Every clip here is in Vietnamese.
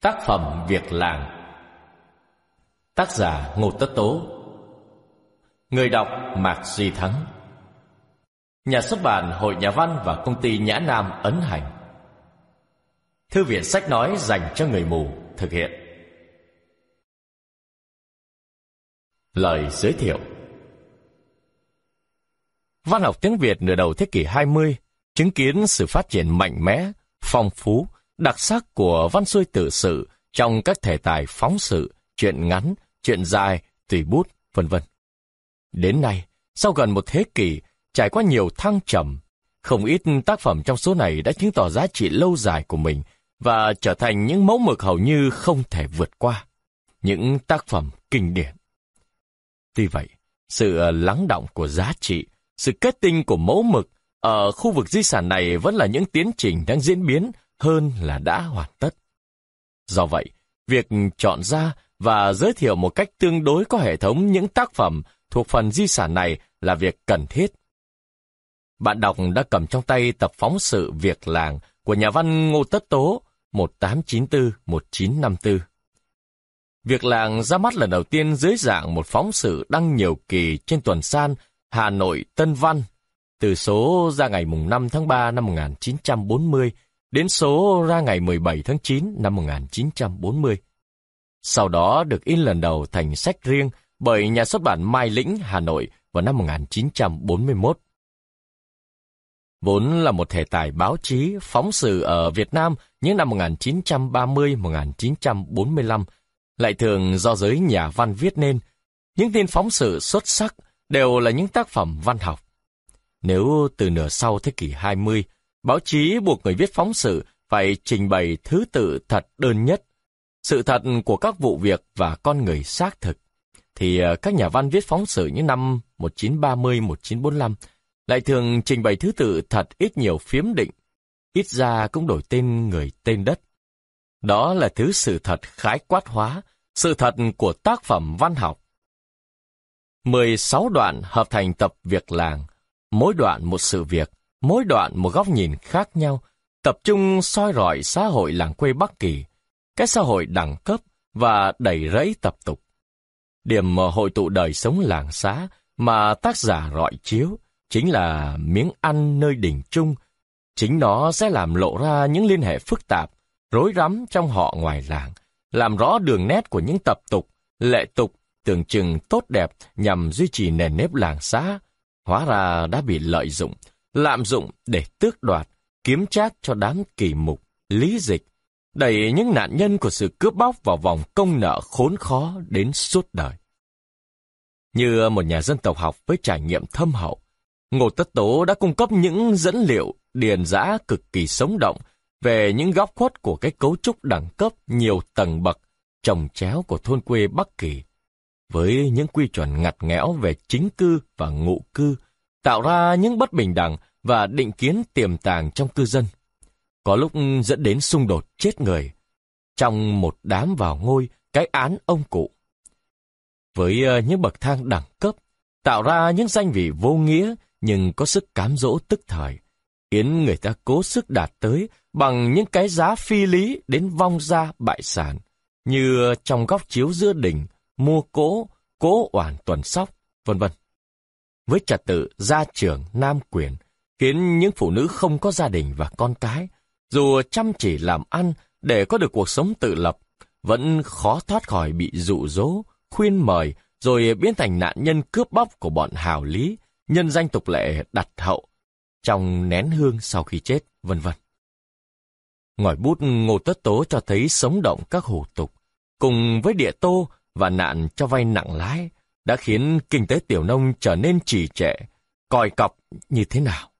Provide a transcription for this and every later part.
Tác phẩm Việc làng. Tác giả Ngô Tất Tố. Người đọc Mạc Duy Thắng. Nhà xuất bản Hội Nhà văn và công ty Nhã Nam ấn hành. Thư viện sách nói dành cho người mù thực hiện. Lời giới thiệu. Văn học tiếng Việt nửa đầu thế kỷ 20 chứng kiến sự phát triển mạnh mẽ, phong phú, đặc sắc của văn xuôi tự sự trong các thể tài phóng sự, chuyện ngắn, chuyện dài, tùy bút, vân vân. Đến nay, sau gần một thế kỷ, trải qua nhiều thăng trầm, không ít tác phẩm trong số này đã chứng tỏ giá trị lâu dài của mình và trở thành những mẫu mực hầu như không thể vượt qua. Những tác phẩm kinh điển. Tuy vậy, sự ờ, lắng động của giá trị, sự kết tinh của mẫu mực ở khu vực di sản này vẫn là những tiến trình đang diễn biến hơn là đã hoàn tất. Do vậy, việc chọn ra và giới thiệu một cách tương đối có hệ thống những tác phẩm thuộc phần di sản này là việc cần thiết. Bạn đọc đã cầm trong tay tập phóng sự Việc làng của nhà văn Ngô Tất Tố 1894-1954. Việc làng ra mắt lần đầu tiên dưới dạng một phóng sự đăng nhiều kỳ trên tuần san Hà Nội Tân Văn, từ số ra ngày 5 tháng 3 năm 1940 đến số ra ngày 17 tháng 9 năm 1940. Sau đó được in lần đầu thành sách riêng bởi nhà xuất bản Mai Lĩnh, Hà Nội vào năm 1941. Vốn là một thể tài báo chí phóng sự ở Việt Nam những năm 1930-1945, lại thường do giới nhà văn viết nên. Những tin phóng sự xuất sắc đều là những tác phẩm văn học. Nếu từ nửa sau thế kỷ 20, báo chí buộc người viết phóng sự phải trình bày thứ tự thật đơn nhất, sự thật của các vụ việc và con người xác thực, thì ờ, các nhà văn viết phóng sự những năm 1930-1945 lại thường trình bày thứ tự thật ít nhiều phiếm định, ít ra cũng đổi tên người tên đất. Đó là thứ sự thật khái quát hóa, sự thật của tác phẩm văn học. 16 đoạn hợp thành tập việc làng, mỗi đoạn một sự việc, mỗi đoạn một góc nhìn khác nhau, tập trung soi rọi xã hội làng quê Bắc Kỳ, cái xã hội đẳng cấp và đầy rẫy tập tục. Điểm hội tụ đời sống làng xá mà tác giả rọi chiếu chính là miếng ăn nơi đỉnh trung. Chính nó sẽ làm lộ ra những liên hệ phức tạp, rối rắm trong họ ngoài làng, làm rõ đường nét của những tập tục, lệ tục tưởng chừng tốt đẹp nhằm duy trì nền nếp làng xá, hóa ra đã bị lợi dụng, lạm dụng để tước đoạt, kiếm trác cho đám kỳ mục, lý dịch, đẩy những nạn nhân của sự cướp bóc vào vòng công nợ khốn khó đến suốt đời. Như một nhà dân tộc học với trải nghiệm thâm hậu, Ngô Tất Tố đã cung cấp những dẫn liệu điền giã cực kỳ sống động về những góc khuất của cái cấu trúc đẳng cấp nhiều tầng bậc trồng chéo của thôn quê Bắc Kỳ, với những quy chuẩn ngặt nghẽo về chính cư và ngụ cư, tạo ra những bất bình đẳng và định kiến tiềm tàng trong cư dân. Có lúc dẫn đến xung đột chết người, trong một đám vào ngôi cái án ông cụ. Với ờ, những bậc thang đẳng cấp, tạo ra những danh vị vô nghĩa nhưng có sức cám dỗ tức thời, khiến người ta cố sức đạt tới bằng những cái giá phi lý đến vong ra bại sản, như trong góc chiếu giữa đỉnh mua cố, cố oản tuần sóc, vân vân. Với trật tự gia trưởng nam quyền, khiến những phụ nữ không có gia đình và con cái, dù chăm chỉ làm ăn để có được cuộc sống tự lập, vẫn khó thoát khỏi bị dụ dỗ, khuyên mời, rồi biến thành nạn nhân cướp bóc của bọn hào lý, nhân danh tục lệ đặt hậu, trong nén hương sau khi chết, vân vân. Ngòi bút Ngô Tất Tố cho thấy sống động các hủ tục, cùng với địa tô và nạn cho vay nặng lãi, đã khiến kinh tế tiểu nông trở nên trì trệ, còi cọc như thế nào.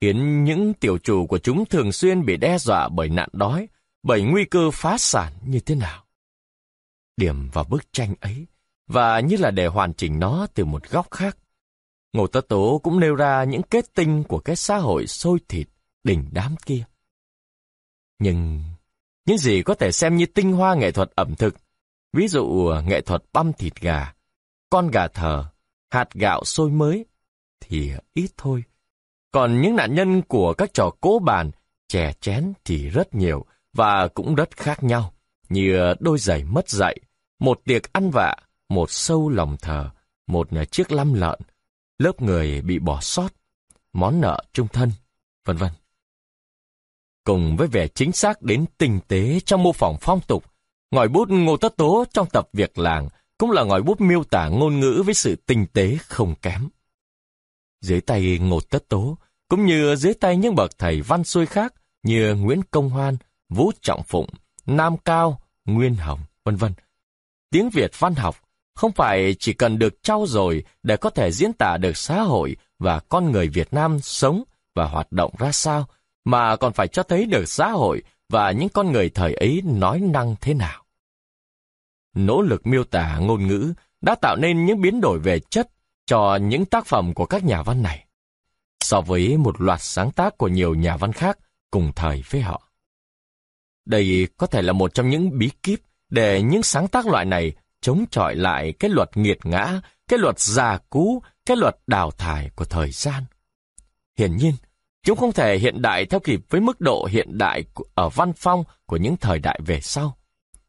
Khiến những tiểu chủ của chúng thường xuyên bị đe dọa bởi nạn đói, bởi nguy cơ phá sản như thế nào. Điểm vào bức tranh ấy, và như là để hoàn chỉnh nó từ một góc khác, Ngô Tất Tố cũng nêu ra những kết tinh của cái xã hội sôi thịt, đỉnh đám kia. Nhưng những gì có thể xem như tinh hoa nghệ thuật ẩm thực, ví dụ nghệ thuật băm thịt gà, con gà thờ, hạt gạo sôi mới, thì ít thôi. Còn những nạn nhân của các trò cố bàn, chè chén thì rất nhiều và cũng rất khác nhau. như đôi giày mất dạy, một tiệc ăn vạ, một sâu lòng thờ, một chiếc lăm lợn, lớp người bị bỏ sót, món nợ trung thân, vân vân. Cùng với vẻ chính xác đến tinh tế trong mô phỏng phong tục, ngòi bút Ngô Tất Tố trong tập Việc Làng cũng là ngòi bút miêu tả ngôn ngữ với sự tinh tế không kém. Dưới tay ngột Tất Tố, cũng như dưới tay những bậc thầy văn xuôi khác như Nguyễn Công Hoan, Vũ Trọng Phụng, Nam Cao, Nguyên Hồng, vân vân. Tiếng Việt văn học không phải chỉ cần được trau dồi để có thể diễn tả được xã hội và con người Việt Nam sống và hoạt động ra sao, mà còn phải cho thấy được xã hội và những con người thời ấy nói năng thế nào. Nỗ lực miêu tả ngôn ngữ đã tạo nên những biến đổi về chất cho những tác phẩm của các nhà văn này, so với một loạt sáng tác của nhiều nhà văn khác cùng thời với họ. Đây có thể là một trong những bí kíp để những sáng tác loại này chống chọi lại cái luật nghiệt ngã, cái luật già cũ, cái luật đào thải của thời gian. Hiển nhiên, chúng không thể hiện đại theo kịp với mức độ hiện đại ở văn phong của những thời đại về sau.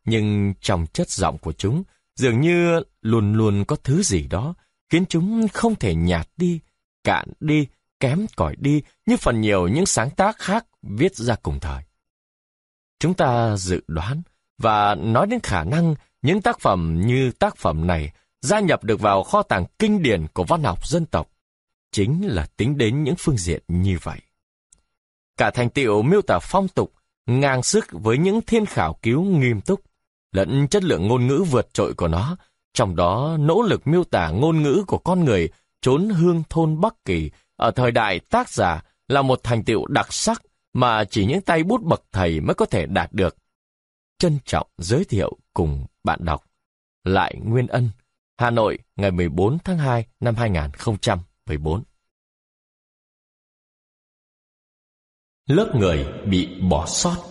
Nhưng trong chất giọng của chúng, dường như luôn luôn có thứ gì đó khiến chúng không thể nhạt đi, cạn đi, kém cỏi đi như phần nhiều những sáng tác khác viết ra cùng thời. Chúng ta dự đoán và nói đến khả năng những tác phẩm như tác phẩm này gia nhập được vào kho tàng kinh điển của văn học dân tộc, chính là tính đến những phương diện như vậy. Cả thành tiệu miêu tả phong tục, ngang sức với những thiên khảo cứu nghiêm túc, lẫn chất lượng ngôn ngữ vượt trội của nó, trong đó nỗ lực miêu tả ngôn ngữ của con người trốn hương thôn Bắc Kỳ ở thời đại tác giả là một thành tiệu đặc sắc mà chỉ những tay bút bậc thầy mới có thể đạt được. Trân trọng giới thiệu cùng bạn đọc. Lại Nguyên Ân, Hà Nội, ngày 14 tháng 2 năm 2014. Lớp người bị bỏ sót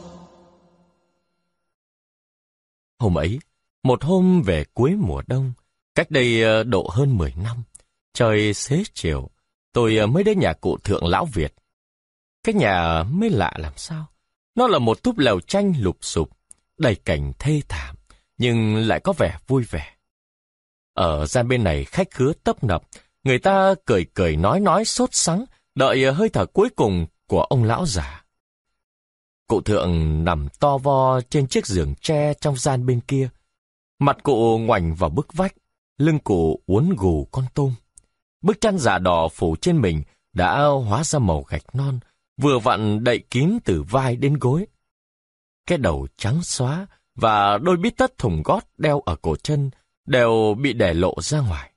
Hôm ấy, một hôm về cuối mùa đông, cách đây ờ, độ hơn 10 năm, trời xế chiều, tôi ờ, mới đến nhà cụ thượng lão Việt. Cái nhà mới lạ làm sao? Nó là một túp lều tranh lụp sụp, đầy cảnh thê thảm, nhưng lại có vẻ vui vẻ. Ở gian bên này khách khứa tấp nập, người ta cười cười nói nói sốt sắng, đợi ờ, hơi thở cuối cùng của ông lão già. Cụ thượng nằm to vo trên chiếc giường tre trong gian bên kia. Mặt cụ ngoảnh vào bức vách, lưng cụ uốn gù con tôm. Bức chăn giả đỏ phủ trên mình đã hóa ra màu gạch non, vừa vặn đậy kín từ vai đến gối. Cái đầu trắng xóa và đôi bít tất thùng gót đeo ở cổ chân đều bị để lộ ra ngoài.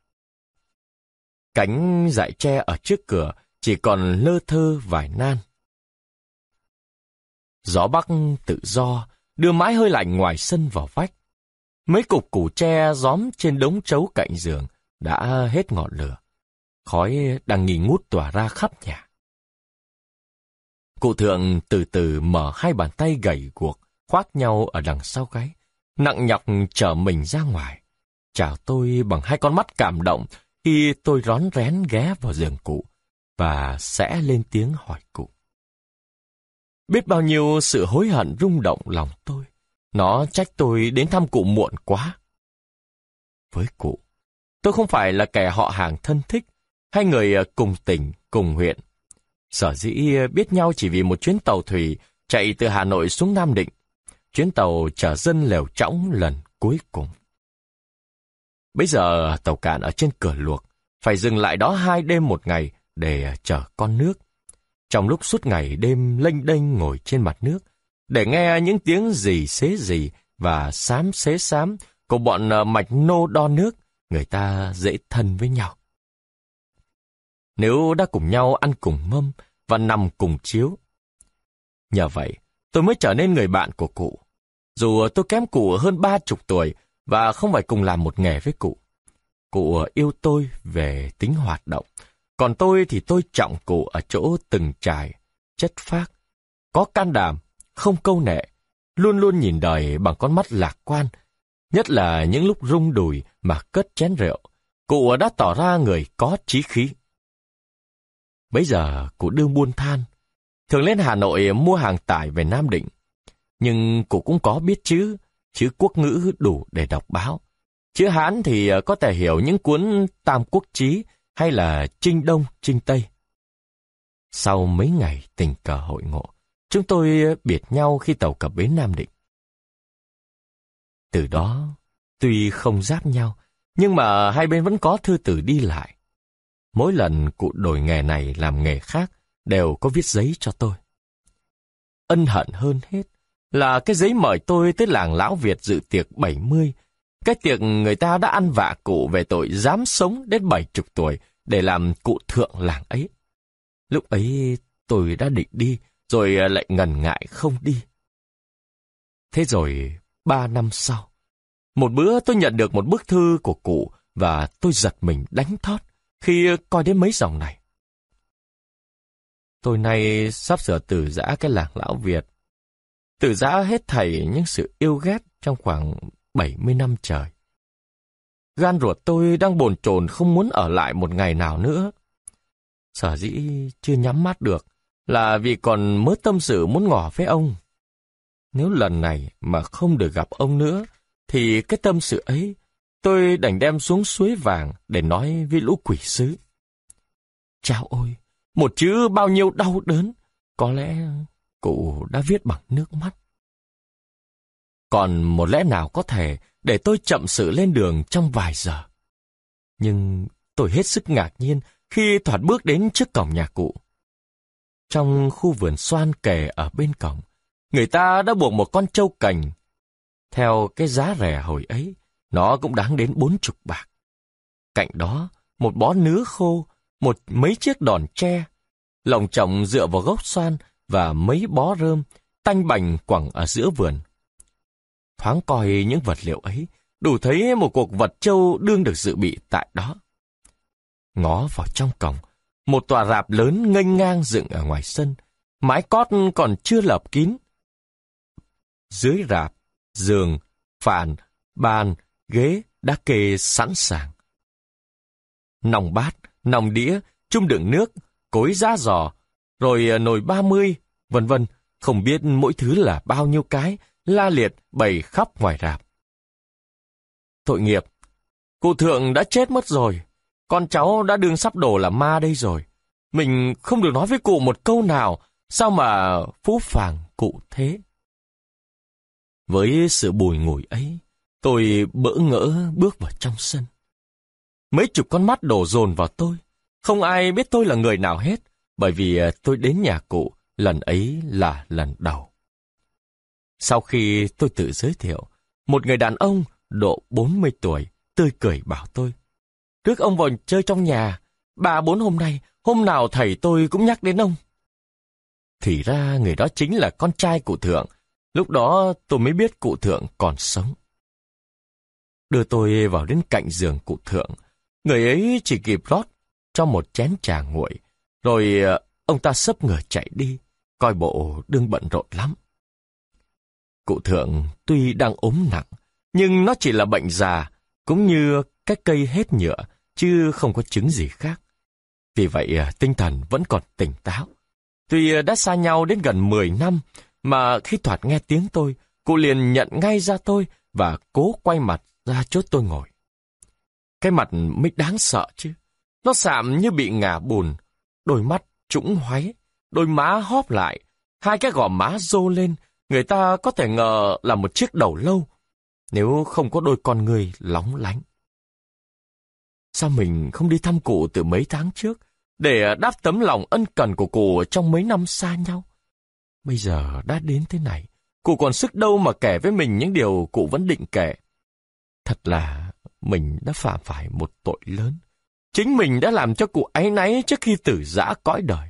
Cánh dại tre ở trước cửa chỉ còn lơ thơ vài nan. Gió bắc tự do, đưa mái hơi lạnh ngoài sân vào vách. Mấy cục củ tre gióm trên đống trấu cạnh giường đã hết ngọn lửa. Khói đang nghi ngút tỏa ra khắp nhà. Cụ thượng từ từ mở hai bàn tay gầy guộc, khoác nhau ở đằng sau gáy, nặng nhọc trở mình ra ngoài. Chào tôi bằng hai con mắt cảm động khi tôi rón rén ghé vào giường cụ và sẽ lên tiếng hỏi cụ. Biết bao nhiêu sự hối hận rung động lòng tôi. Nó trách tôi đến thăm cụ muộn quá. Với cụ, tôi không phải là kẻ họ hàng thân thích, hay người ờ, cùng tỉnh, cùng huyện. Sở dĩ ờ, biết nhau chỉ vì một chuyến tàu thủy chạy từ Hà Nội xuống Nam Định. Chuyến tàu chở dân lều trõng lần cuối cùng. Bây giờ tàu cạn ở trên cửa luộc, phải dừng lại đó hai đêm một ngày để ờ, chở con nước. Trong lúc suốt ngày đêm lênh đênh ngồi trên mặt nước, để nghe những tiếng gì xế gì và xám xế xám của bọn ờ, mạch nô đo nước, người ta dễ thân với nhau. Nếu đã cùng nhau ăn cùng mâm và nằm cùng chiếu. Nhờ vậy, tôi mới trở nên người bạn của cụ. Dù tôi kém cụ hơn ba chục tuổi và không phải cùng làm một nghề với cụ. Cụ yêu tôi về tính hoạt động, còn tôi thì tôi trọng cụ ở chỗ từng trải, chất phác, có can đảm, không câu nệ, luôn luôn nhìn đời bằng con mắt lạc quan, nhất là những lúc rung đùi mà cất chén rượu, cụ đã tỏ ra người có trí khí. Bây giờ cụ đương buôn than, thường lên Hà Nội mua hàng tải về Nam Định. Nhưng cụ cũng có biết chứ, chữ quốc ngữ đủ để đọc báo. Chữ Hán thì có thể hiểu những cuốn Tam Quốc Chí hay là Trinh Đông, Trinh Tây. Sau mấy ngày tình cờ hội ngộ, chúng tôi biệt nhau khi tàu cập bến Nam Định. Từ đó, tuy không giáp nhau, nhưng mà hai bên vẫn có thư từ đi lại. Mỗi lần cụ đổi nghề này làm nghề khác, đều có viết giấy cho tôi. Ân hận hơn hết là cái giấy mời tôi tới làng Lão Việt dự tiệc 70. Cái tiệc người ta đã ăn vạ cụ về tội dám sống đến 70 tuổi để làm cụ thượng làng ấy. Lúc ấy tôi đã định đi, rồi lại ngần ngại không đi. Thế rồi, ba năm sau, một bữa tôi nhận được một bức thư của cụ và tôi giật mình đánh thót khi coi đến mấy dòng này. Tôi nay sắp sửa từ giã cái làng lão Việt. Từ giã hết thảy những sự yêu ghét trong khoảng 70 năm trời. Gan ruột tôi đang bồn chồn không muốn ở lại một ngày nào nữa. Sở dĩ chưa nhắm mắt được là vì còn mớ tâm sự muốn ngỏ với ông. Nếu lần này mà không được gặp ông nữa, thì cái tâm sự ấy tôi đành đem xuống suối vàng để nói với lũ quỷ sứ. Chào ôi, một chữ bao nhiêu đau đớn, có lẽ cụ đã viết bằng nước mắt. Còn một lẽ nào có thể để tôi chậm sự lên đường trong vài giờ. Nhưng tôi hết sức ngạc nhiên khi thoạt bước đến trước cổng nhà cụ. Trong khu vườn xoan kề ở bên cổng, người ta đã buộc một con trâu cành. Theo cái giá rẻ hồi ấy, nó cũng đáng đến bốn chục bạc. Cạnh đó, một bó nứa khô, một mấy chiếc đòn tre, lồng chồng dựa vào gốc xoan và mấy bó rơm, tanh bành quẳng ở giữa vườn. Thoáng coi những vật liệu ấy, đủ thấy một cuộc vật châu đương được dự bị tại đó. Ngó vào trong cổng, một tòa rạp lớn nghênh ngang dựng ở ngoài sân, mái cót còn chưa lợp kín. Dưới rạp, giường, phản, bàn, ghế đã kê sẵn sàng. Nòng bát, nòng đĩa, chung đựng nước, cối giá giò, rồi nồi ba mươi, vân vân, không biết mỗi thứ là bao nhiêu cái, la liệt bày khắp ngoài rạp. Tội nghiệp, cụ thượng đã chết mất rồi, con cháu đã đương sắp đổ là ma đây rồi. Mình không được nói với cụ một câu nào, sao mà phú phàng cụ thế? Với sự bùi ngùi ấy, tôi bỡ ngỡ bước vào trong sân. Mấy chục con mắt đổ dồn vào tôi. Không ai biết tôi là người nào hết, bởi vì tôi đến nhà cụ lần ấy là lần đầu. Sau khi tôi tự giới thiệu, một người đàn ông độ 40 tuổi tươi cười bảo tôi. Trước ông vào chơi trong nhà, ba bốn hôm nay, hôm nào thầy tôi cũng nhắc đến ông. Thì ra người đó chính là con trai cụ thượng, lúc đó tôi mới biết cụ thượng còn sống. Đưa tôi vào đến cạnh giường cụ thượng, người ấy chỉ kịp rót cho một chén trà nguội, rồi ờ, ông ta sấp ngửa chạy đi, coi bộ đương bận rộn lắm. Cụ thượng tuy đang ốm nặng, nhưng nó chỉ là bệnh già, cũng như cái cây hết nhựa, chứ không có chứng gì khác. Vì vậy à, tinh thần vẫn còn tỉnh táo. Tuy à, đã xa nhau đến gần 10 năm, mà khi thoạt nghe tiếng tôi, cụ liền nhận ngay ra tôi và cố quay mặt ra chốt tôi ngồi. Cái mặt mới đáng sợ chứ. Nó sạm như bị ngả bùn, đôi mắt trũng hoáy, đôi má hóp lại, hai cái gò má rô lên, người ta có thể ngờ là một chiếc đầu lâu, nếu không có đôi con người lóng lánh. Sao mình không đi thăm cụ từ mấy tháng trước, để đáp tấm lòng ân cần của cụ trong mấy năm xa nhau? Bây giờ đã đến thế này, cụ còn sức đâu mà kể với mình những điều cụ vẫn định kể. Thật là mình đã phạm phải một tội lớn. Chính mình đã làm cho cụ áy náy trước khi tử giã cõi đời.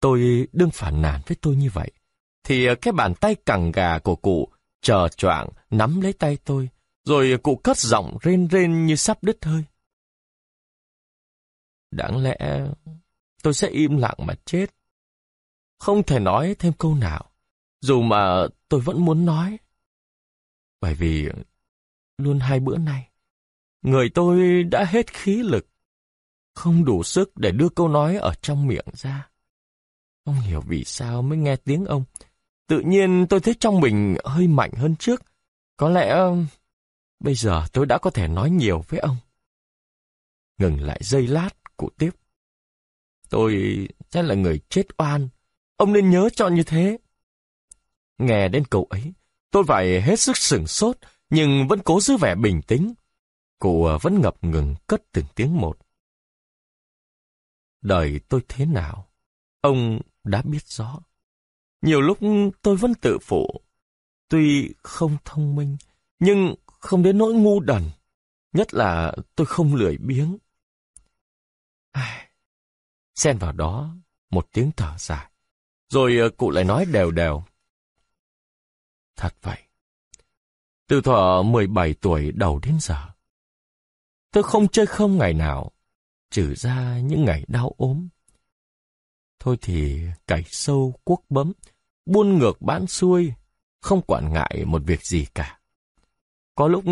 Tôi đương phản nàn với tôi như vậy, thì ờ, cái bàn tay cẳng gà của cụ chờ choạng nắm lấy tay tôi, rồi cụ cất giọng rên rên như sắp đứt hơi. Đáng lẽ tôi sẽ im lặng mà chết. Không thể nói thêm câu nào, dù mà tôi vẫn muốn nói. Bởi vì luôn hai bữa nay, người tôi đã hết khí lực, không đủ sức để đưa câu nói ở trong miệng ra. Không hiểu vì sao mới nghe tiếng ông, Tự nhiên tôi thấy trong mình hơi mạnh hơn trước. Có lẽ um, bây giờ tôi đã có thể nói nhiều với ông. Ngừng lại giây lát, cụ tiếp. Tôi chắc là người chết oan. Ông nên nhớ cho như thế. Nghe đến câu ấy, tôi phải hết sức sửng sốt, nhưng vẫn cố giữ vẻ bình tĩnh. Cụ ờ, vẫn ngập ngừng cất từng tiếng một. Đời tôi thế nào, ông đã biết rõ. Nhiều lúc tôi vẫn tự phụ. Tuy không thông minh, nhưng không đến nỗi ngu đần. Nhất là tôi không lười biếng. Ai... Xen vào đó một tiếng thở dài. Rồi ờ, cụ lại nói đều đều. Thật vậy. Từ thọ 17 tuổi đầu đến giờ, tôi không chơi không ngày nào, trừ ra những ngày đau ốm. Thôi thì cày sâu cuốc bấm, buôn ngược bán xuôi, không quản ngại một việc gì cả. Có lúc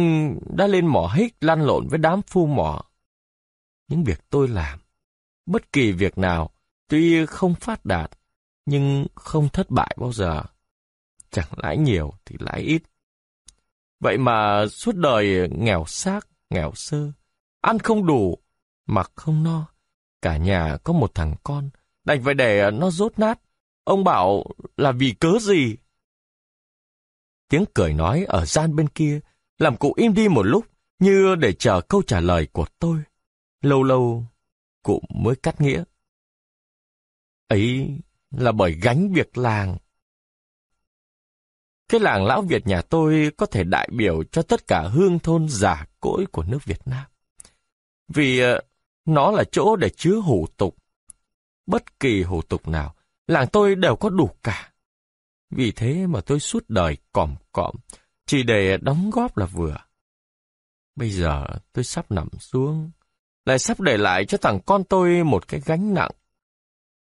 đã lên mỏ hích lăn lộn với đám phu mỏ. Những việc tôi làm, bất kỳ việc nào, tuy không phát đạt, nhưng không thất bại bao giờ. Chẳng lãi nhiều thì lãi ít. Vậy mà suốt đời nghèo xác, nghèo sơ, ăn không đủ, mặc không no. Cả nhà có một thằng con, đành phải để nó rốt nát. Ông bảo là vì cớ gì? Tiếng cười nói ở gian bên kia làm cụ im đi một lúc như để chờ câu trả lời của tôi. Lâu lâu, cụ mới cắt nghĩa. Ấy là bởi gánh việc làng. Cái làng lão Việt nhà tôi có thể đại biểu cho tất cả hương thôn giả cỗi của nước Việt Nam. Vì ờ, nó là chỗ để chứa hủ tục. Bất kỳ hủ tục nào, làng tôi đều có đủ cả. Vì thế mà tôi suốt đời còm cọm, chỉ để đóng góp là vừa. Bây giờ tôi sắp nằm xuống, lại sắp để lại cho thằng con tôi một cái gánh nặng.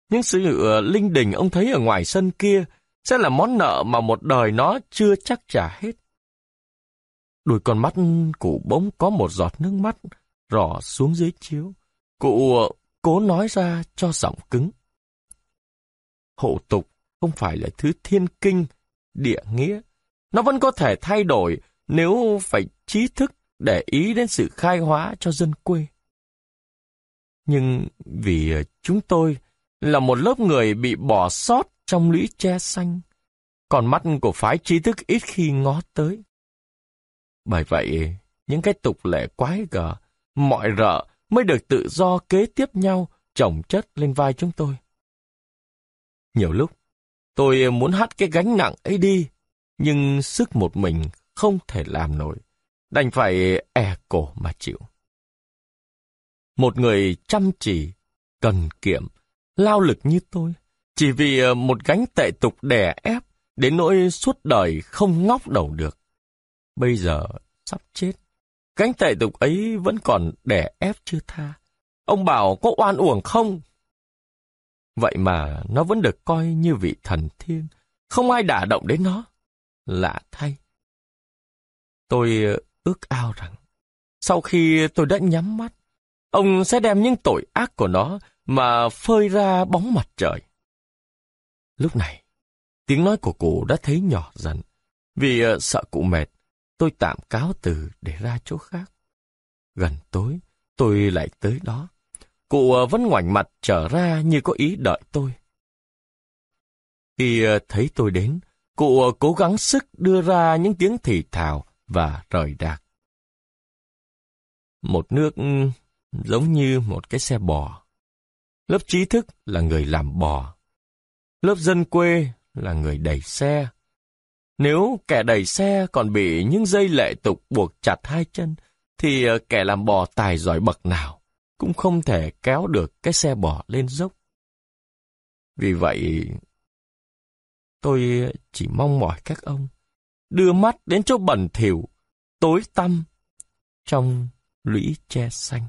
Những sự ngựa linh đình ông thấy ở ngoài sân kia sẽ là món nợ mà một đời nó chưa chắc trả hết. Đôi con mắt cụ bỗng có một giọt nước mắt rỏ xuống dưới chiếu. Cụ cố nói ra cho giọng cứng. Hộ tục không phải là thứ thiên kinh, địa nghĩa. Nó vẫn có thể thay đổi nếu phải trí thức để ý đến sự khai hóa cho dân quê. Nhưng vì ờ, chúng tôi là một lớp người bị bỏ sót trong lũy tre xanh, còn mắt của phái trí thức ít khi ngó tới. Bởi vậy, những cái tục lệ quái gở, mọi rợ mới được tự do kế tiếp nhau chồng chất lên vai chúng tôi. Nhiều lúc, tôi muốn hắt cái gánh nặng ấy đi, nhưng sức một mình không thể làm nổi, đành phải e cổ mà chịu. Một người chăm chỉ, cần kiệm, lao lực như tôi, chỉ vì một gánh tệ tục đè ép, đến nỗi suốt đời không ngóc đầu được. Bây giờ sắp chết, gánh tệ tục ấy vẫn còn đè ép chưa tha. Ông bảo có oan uổng không? Vậy mà nó vẫn được coi như vị thần thiêng, không ai đả động đến nó. Lạ thay. Tôi ước ao rằng, sau khi tôi đã nhắm mắt, ông sẽ đem những tội ác của nó mà phơi ra bóng mặt trời. Lúc này, tiếng nói của cụ đã thấy nhỏ dần. Vì ờ, sợ cụ mệt, tôi tạm cáo từ để ra chỗ khác. Gần tối, tôi lại tới đó. Cụ ờ, vẫn ngoảnh mặt trở ra như có ý đợi tôi. Khi ờ, thấy tôi đến, cụ ờ, cố gắng sức đưa ra những tiếng thì thào và rời đạc. Một nước giống như một cái xe bò. Lớp trí thức là người làm bò. Lớp dân quê là người đẩy xe. Nếu kẻ đẩy xe còn bị những dây lệ tục buộc chặt hai chân, thì kẻ làm bò tài giỏi bậc nào cũng không thể kéo được cái xe bò lên dốc. Vì vậy, tôi chỉ mong mỏi các ông đưa mắt đến chỗ bẩn thỉu, tối tăm trong lũy tre xanh.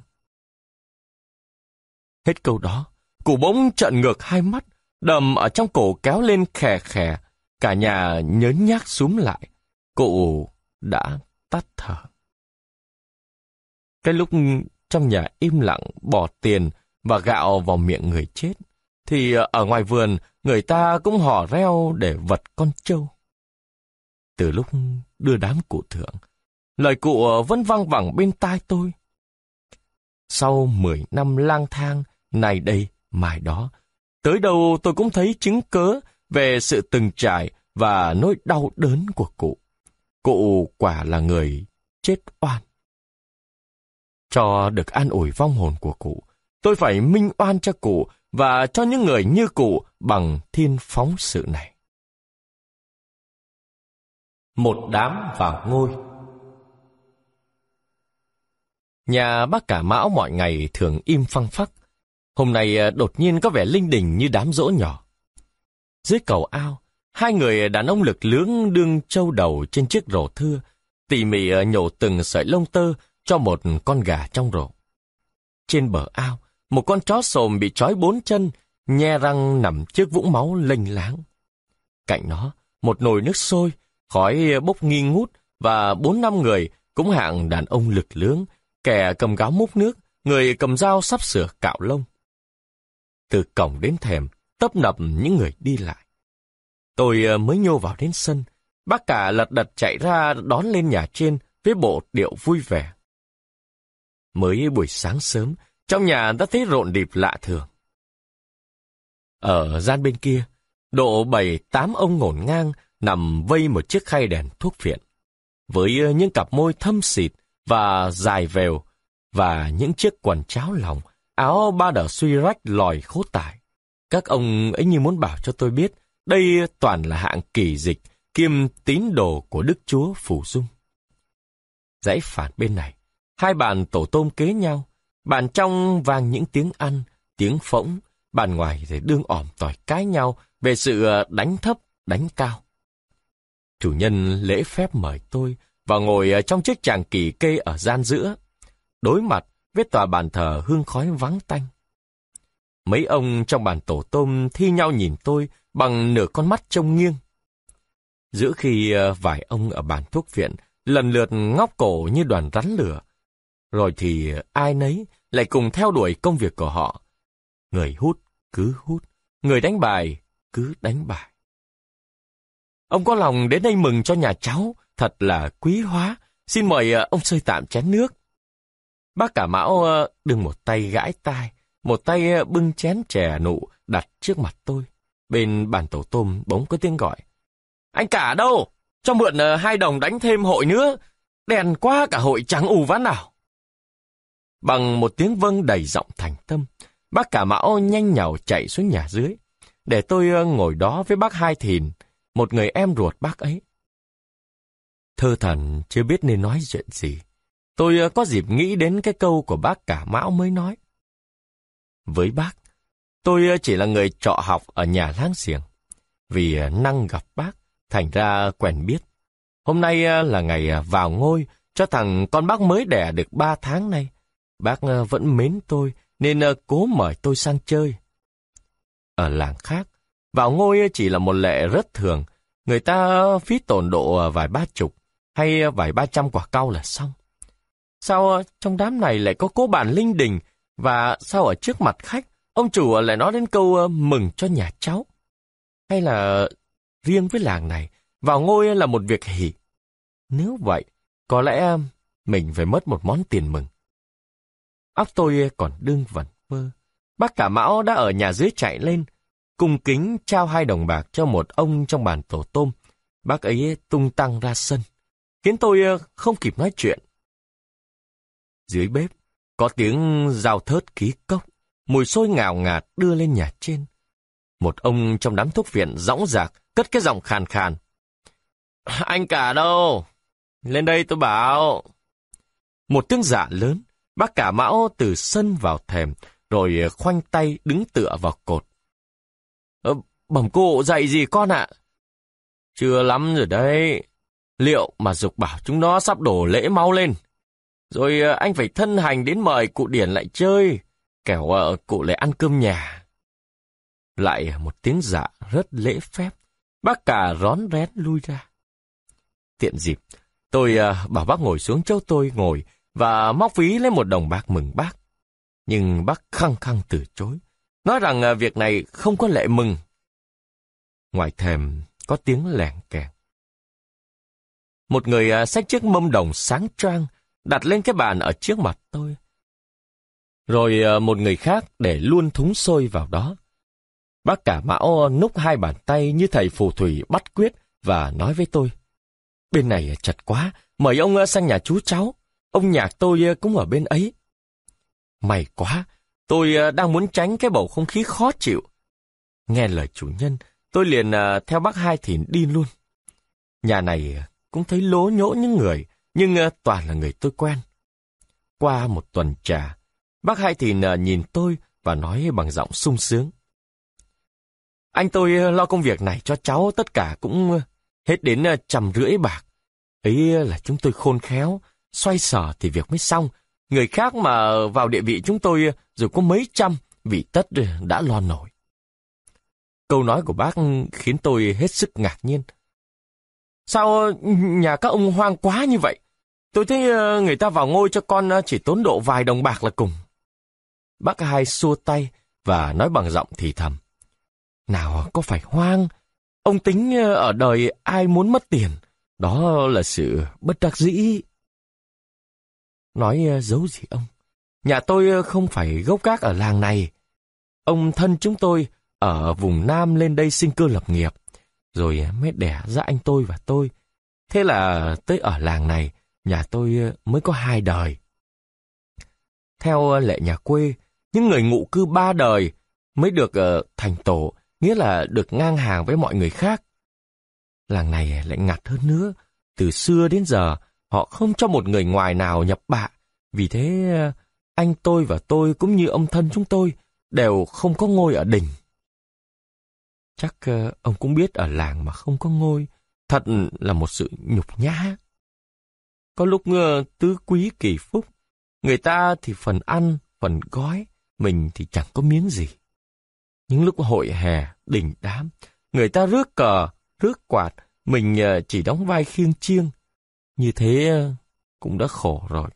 Hết câu đó, cụ bỗng trợn ngược hai mắt, đầm ở trong cổ kéo lên khè khè, cả nhà nhớn nhác súm lại. Cụ đã tắt thở. Cái lúc trong nhà im lặng bỏ tiền và gạo vào miệng người chết, thì ờ, ở ngoài vườn người ta cũng hò reo để vật con trâu. Từ lúc đưa đám cụ thượng, lời cụ ờ, vẫn vang vẳng bên tai tôi. Sau mười năm lang thang, này đây, mai đó, tới đâu tôi cũng thấy chứng cớ về sự từng trải và nỗi đau đớn của cụ. Cụ quả là người chết oan. Cho được an ủi vong hồn của cụ, tôi phải minh oan cho cụ và cho những người như cụ bằng thiên phóng sự này. Một đám vào ngôi Nhà bác cả mão mọi ngày thường im phăng phắc. Hôm nay à, đột nhiên có vẻ linh đình như đám rỗ nhỏ. Dưới cầu ao, hai người đàn ông lực lưỡng đương trâu đầu trên chiếc rổ thưa, tỉ mỉ à, nhổ từng sợi lông tơ cho một con gà trong rổ. Trên bờ ao, một con chó sồm bị trói bốn chân, nhe răng nằm trước vũng máu lênh láng. Cạnh nó, một nồi nước sôi, khói bốc nghi ngút và bốn năm người cũng hạng đàn ông lực lưỡng, kẻ cầm gáo múc nước, người cầm dao sắp sửa cạo lông. Từ cổng đến thềm, tấp nập những người đi lại. Tôi ờ, mới nhô vào đến sân, bác cả lật đật chạy ra đón lên nhà trên với bộ điệu vui vẻ. Mới buổi sáng sớm, trong nhà đã thấy rộn rịp lạ thường. Ở gian bên kia, độ bảy tám ông ngổn ngang nằm vây một chiếc khay đèn thuốc phiện. Với những cặp môi thâm xịt và dài vèo, và những chiếc quần cháo lòng, áo ba đờ suy rách lòi khố tải. Các ông ấy như muốn bảo cho tôi biết, đây toàn là hạng kỳ dịch, kiêm tín đồ của Đức Chúa Phủ Dung. Dãy phản bên này, hai bàn tổ tôm kế nhau, bàn trong vang những tiếng ăn, tiếng phỗng, bàn ngoài thì đương ỏm tỏi cái nhau về sự ờ, đánh thấp, đánh cao. Chủ nhân lễ phép mời tôi và ngồi ờ, trong chiếc tràng kỳ kê ở gian giữa, đối mặt với tòa bàn thờ hương khói vắng tanh. Mấy ông trong bàn tổ tôm thi nhau nhìn tôi bằng nửa con mắt trông nghiêng. Giữa khi ờ, vài ông ở bàn thuốc viện lần lượt ngóc cổ như đoàn rắn lửa, rồi thì ai nấy lại cùng theo đuổi công việc của họ. Người hút cứ hút, người đánh bài cứ đánh bài. Ông có lòng đến đây mừng cho nhà cháu, thật là quý hóa. Xin mời ờ, ông sơi tạm chén nước. Bác cả mão ờ, đừng một tay gãi tai, một tay ờ, bưng chén chè nụ đặt trước mặt tôi. Bên bàn tổ tôm bỗng có tiếng gọi. Anh cả đâu? Cho mượn hai đồng đánh thêm hội nữa. Đèn quá cả hội trắng ù ván nào. Bằng một tiếng vâng đầy giọng thành tâm, bác cả mão nhanh nhào chạy xuống nhà dưới, để tôi ờ, ngồi đó với bác Hai Thìn, một người em ruột bác ấy. Thơ thần chưa biết nên nói chuyện gì. Tôi ờ, có dịp nghĩ đến cái câu của bác cả mão mới nói. Với bác, tôi ờ, chỉ là người trọ học ở nhà láng giềng. Vì năng gặp bác, thành ra quen biết. Hôm nay là ngày vào ngôi cho thằng con bác mới đẻ được ba tháng nay. Bác ờ, vẫn mến tôi, nên ờ, cố mời tôi sang chơi. Ở làng khác, vào ngôi ờ, chỉ là một lệ rất thường. Người ta phí tổn độ vài ba chục, hay vài ba trăm quả cau là xong. Sao trong đám này lại có cố bản linh đình, và sao ở trước mặt khách, ông chủ lại nói đến câu mừng cho nhà cháu? Hay là riêng với làng này, vào ngôi là một việc hỷ? Nếu vậy, có lẽ mình phải mất một món tiền mừng. Óc tôi còn đương vẩn vơ. Bác cả mão đã ở nhà dưới chạy lên, cung kính trao hai đồng bạc cho một ông trong bàn tổ tôm. Bác ấy tung tăng ra sân, khiến tôi ờ, không kịp nói chuyện. Dưới bếp, có tiếng rào thớt ký cốc, mùi sôi ngào ngạt đưa lên nhà trên. Một ông trong đám thuốc viện dõng dạc, cất cái giọng khàn khàn. Anh cả đâu? Lên đây tôi bảo. Một tiếng giả lớn, Bác cả mão từ sân vào thềm, rồi ờ, khoanh tay đứng tựa vào cột. Ờ, bẩm cô dạy gì con ạ? Chưa lắm rồi đấy. Liệu mà dục bảo chúng nó sắp đổ lễ mau lên. Rồi ờ, anh phải thân hành đến mời cụ Điển lại chơi, kẻo uh, cụ lại ăn cơm nhà. Lại một tiếng dạ rất lễ phép, bác cả rón rén lui ra. Tiện dịp, tôi uh, bảo bác ngồi xuống chỗ tôi ngồi, và móc ví lấy một đồng bạc mừng bác. Nhưng bác khăng khăng từ chối. nói rằng à, việc này không có lệ mừng. Ngoài thềm có tiếng lèn kèn, Một người à, xách chiếc mâm đồng sáng trang đặt lên cái bàn ở trước mặt tôi. Rồi à, một người khác để luôn thúng sôi vào đó. Bác cả mão núp hai bàn tay như thầy phù thủy bắt quyết và nói với tôi. Bên này chật quá, mời ông sang nhà chú cháu. Ông nhạc tôi ờ, cũng ở bên ấy. May quá, tôi ờ, đang muốn tránh cái bầu không khí khó chịu. Nghe lời chủ nhân, tôi liền ờ, theo bác hai thìn đi luôn. Nhà này cũng thấy lố nhỗ những người, nhưng toàn là người tôi quen. Qua một tuần trà, bác hai thìn nhìn tôi và nói bằng giọng sung sướng. Anh tôi lo công việc này cho cháu tất cả cũng hết đến trăm rưỡi bạc. Ấy là chúng tôi khôn khéo, xoay sở thì việc mới xong. Người khác mà vào địa vị chúng tôi rồi có mấy trăm, vị tất đã lo nổi. Câu nói của bác khiến tôi hết sức ngạc nhiên. Sao nhà các ông hoang quá như vậy? Tôi thấy ờ, người ta vào ngôi cho con ờ, chỉ tốn độ vài đồng bạc là cùng. Bác hai xua tay và nói bằng giọng thì thầm. Nào có phải hoang? Ông tính ờ, ở đời ai muốn mất tiền? Đó là sự bất đắc dĩ. Nói ờ, giấu gì ông? Nhà tôi ờ, không phải gốc gác ở làng này. Ông thân chúng tôi ở vùng Nam lên đây sinh cơ lập nghiệp, rồi ờ, mới đẻ ra anh tôi và tôi. Thế là tới ở làng này, nhà tôi mới có hai đời. Theo lệ nhà quê, những người ngụ cư ba đời mới được thành tổ, nghĩa là được ngang hàng với mọi người khác. Làng này lại ngặt hơn nữa. Từ xưa đến giờ, họ không cho một người ngoài nào nhập bạ. Vì thế, anh tôi và tôi cũng như ông thân chúng tôi đều không có ngôi ở đình. Chắc ờ, ông cũng biết ở làng mà không có ngôi, thật là một sự nhục nhã. Có lúc ờ, tứ quý kỳ phúc, người ta thì phần ăn, phần gói, mình thì chẳng có miếng gì. Những lúc hội hè, đình đám, người ta rước cờ, rước quạt, mình ờ, chỉ đóng vai khiêng chiêng. Như thế ờ, cũng đã khổ rồi.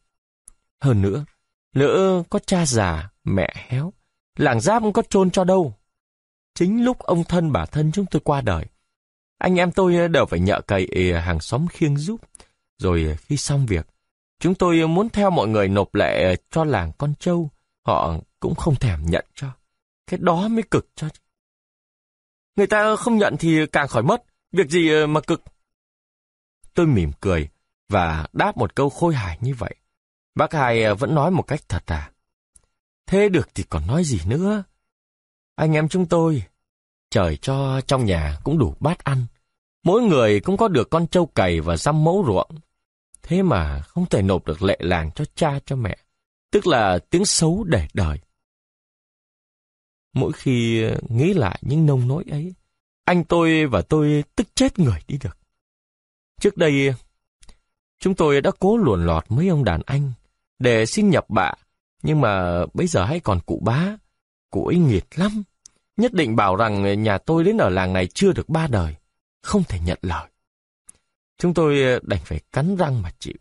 Hơn nữa, lỡ có cha già, mẹ héo, làng giáp có chôn cho đâu. Chính lúc ông thân bà thân chúng tôi qua đời, anh em tôi ờ, đều phải nhợ cậy ờ, hàng xóm khiêng giúp. Rồi khi xong việc, chúng tôi muốn theo mọi người nộp lệ cho làng con trâu, họ cũng không thèm nhận cho. Cái đó mới cực cho. Người ta không nhận thì càng khỏi mất. Việc gì mà cực? Tôi mỉm cười và đáp một câu khôi hài như vậy. Bác hai ờ, vẫn nói một cách thật à. Thế được thì còn nói gì nữa? Anh em chúng tôi, trời cho trong nhà cũng đủ bát ăn. Mỗi người cũng có được con trâu cày và dăm mẫu ruộng. Thế mà không thể nộp được lệ làng cho cha cho mẹ. Tức là tiếng xấu để đời. Mỗi khi ờ, nghĩ lại những nông nỗi ấy, anh tôi và tôi tức chết người đi được. Trước đây, chúng tôi đã cố luồn lọt mấy ông đàn anh để xin nhập bạ, nhưng mà bây giờ hay còn cụ bá, cụ ấy nghiệt lắm. Nhất định bảo rằng nhà tôi đến ở làng này chưa được ba đời, không thể nhận lời. Chúng tôi đành phải cắn răng mà chịu.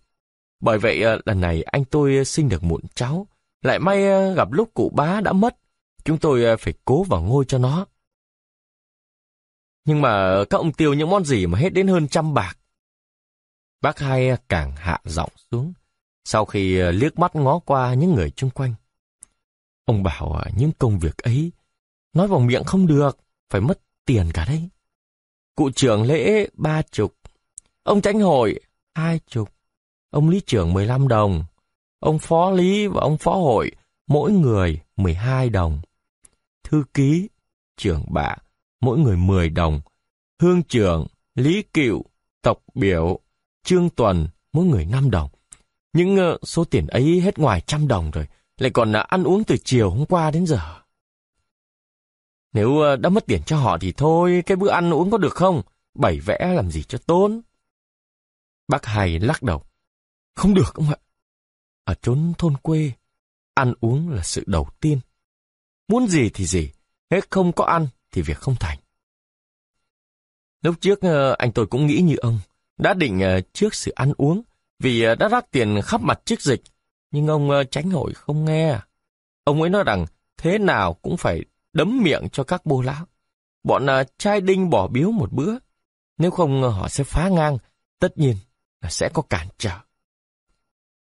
Bởi vậy ờ, lần này anh tôi sinh được muộn cháu, lại may ờ, gặp lúc cụ bá đã mất, chúng tôi ờ, phải cố vào ngôi cho nó. Nhưng mà các ông tiêu những món gì mà hết đến hơn trăm bạc. Bác hai càng hạ giọng xuống, sau khi ờ, liếc mắt ngó qua những người chung quanh. Ông bảo ờ, những công việc ấy, nói vào miệng không được, phải mất tiền cả đấy. Cụ trưởng lễ ba chục, ông tránh hội hai chục, ông lý trưởng mười lăm đồng, ông phó lý và ông phó hội mỗi người mười hai đồng. Thư ký, trưởng bạ mỗi người 10 đồng. Hương trưởng, Lý Cựu, Tộc Biểu, Trương Tuần, mỗi người 5 đồng. Những uh, số tiền ấy hết ngoài trăm đồng rồi, lại còn uh, ăn uống từ chiều hôm qua đến giờ. Nếu uh, đã mất tiền cho họ thì thôi, cái bữa ăn uống có được không? Bảy vẽ làm gì cho tốn. Bác Hải lắc đầu. Không được ông ạ. Ở chốn thôn quê, ăn uống là sự đầu tiên. Muốn gì thì gì, hết không có ăn thì việc không thành. Lúc trước anh tôi cũng nghĩ như ông, đã định ờ, trước sự ăn uống, vì ờ, đã rác tiền khắp mặt chiếc dịch, nhưng ông ờ, tránh hội không nghe. Ông ấy nói rằng thế nào cũng phải đấm miệng cho các bô lão. Bọn trai đinh bỏ biếu một bữa. Nếu không họ sẽ phá ngang, tất nhiên là sẽ có cản trở.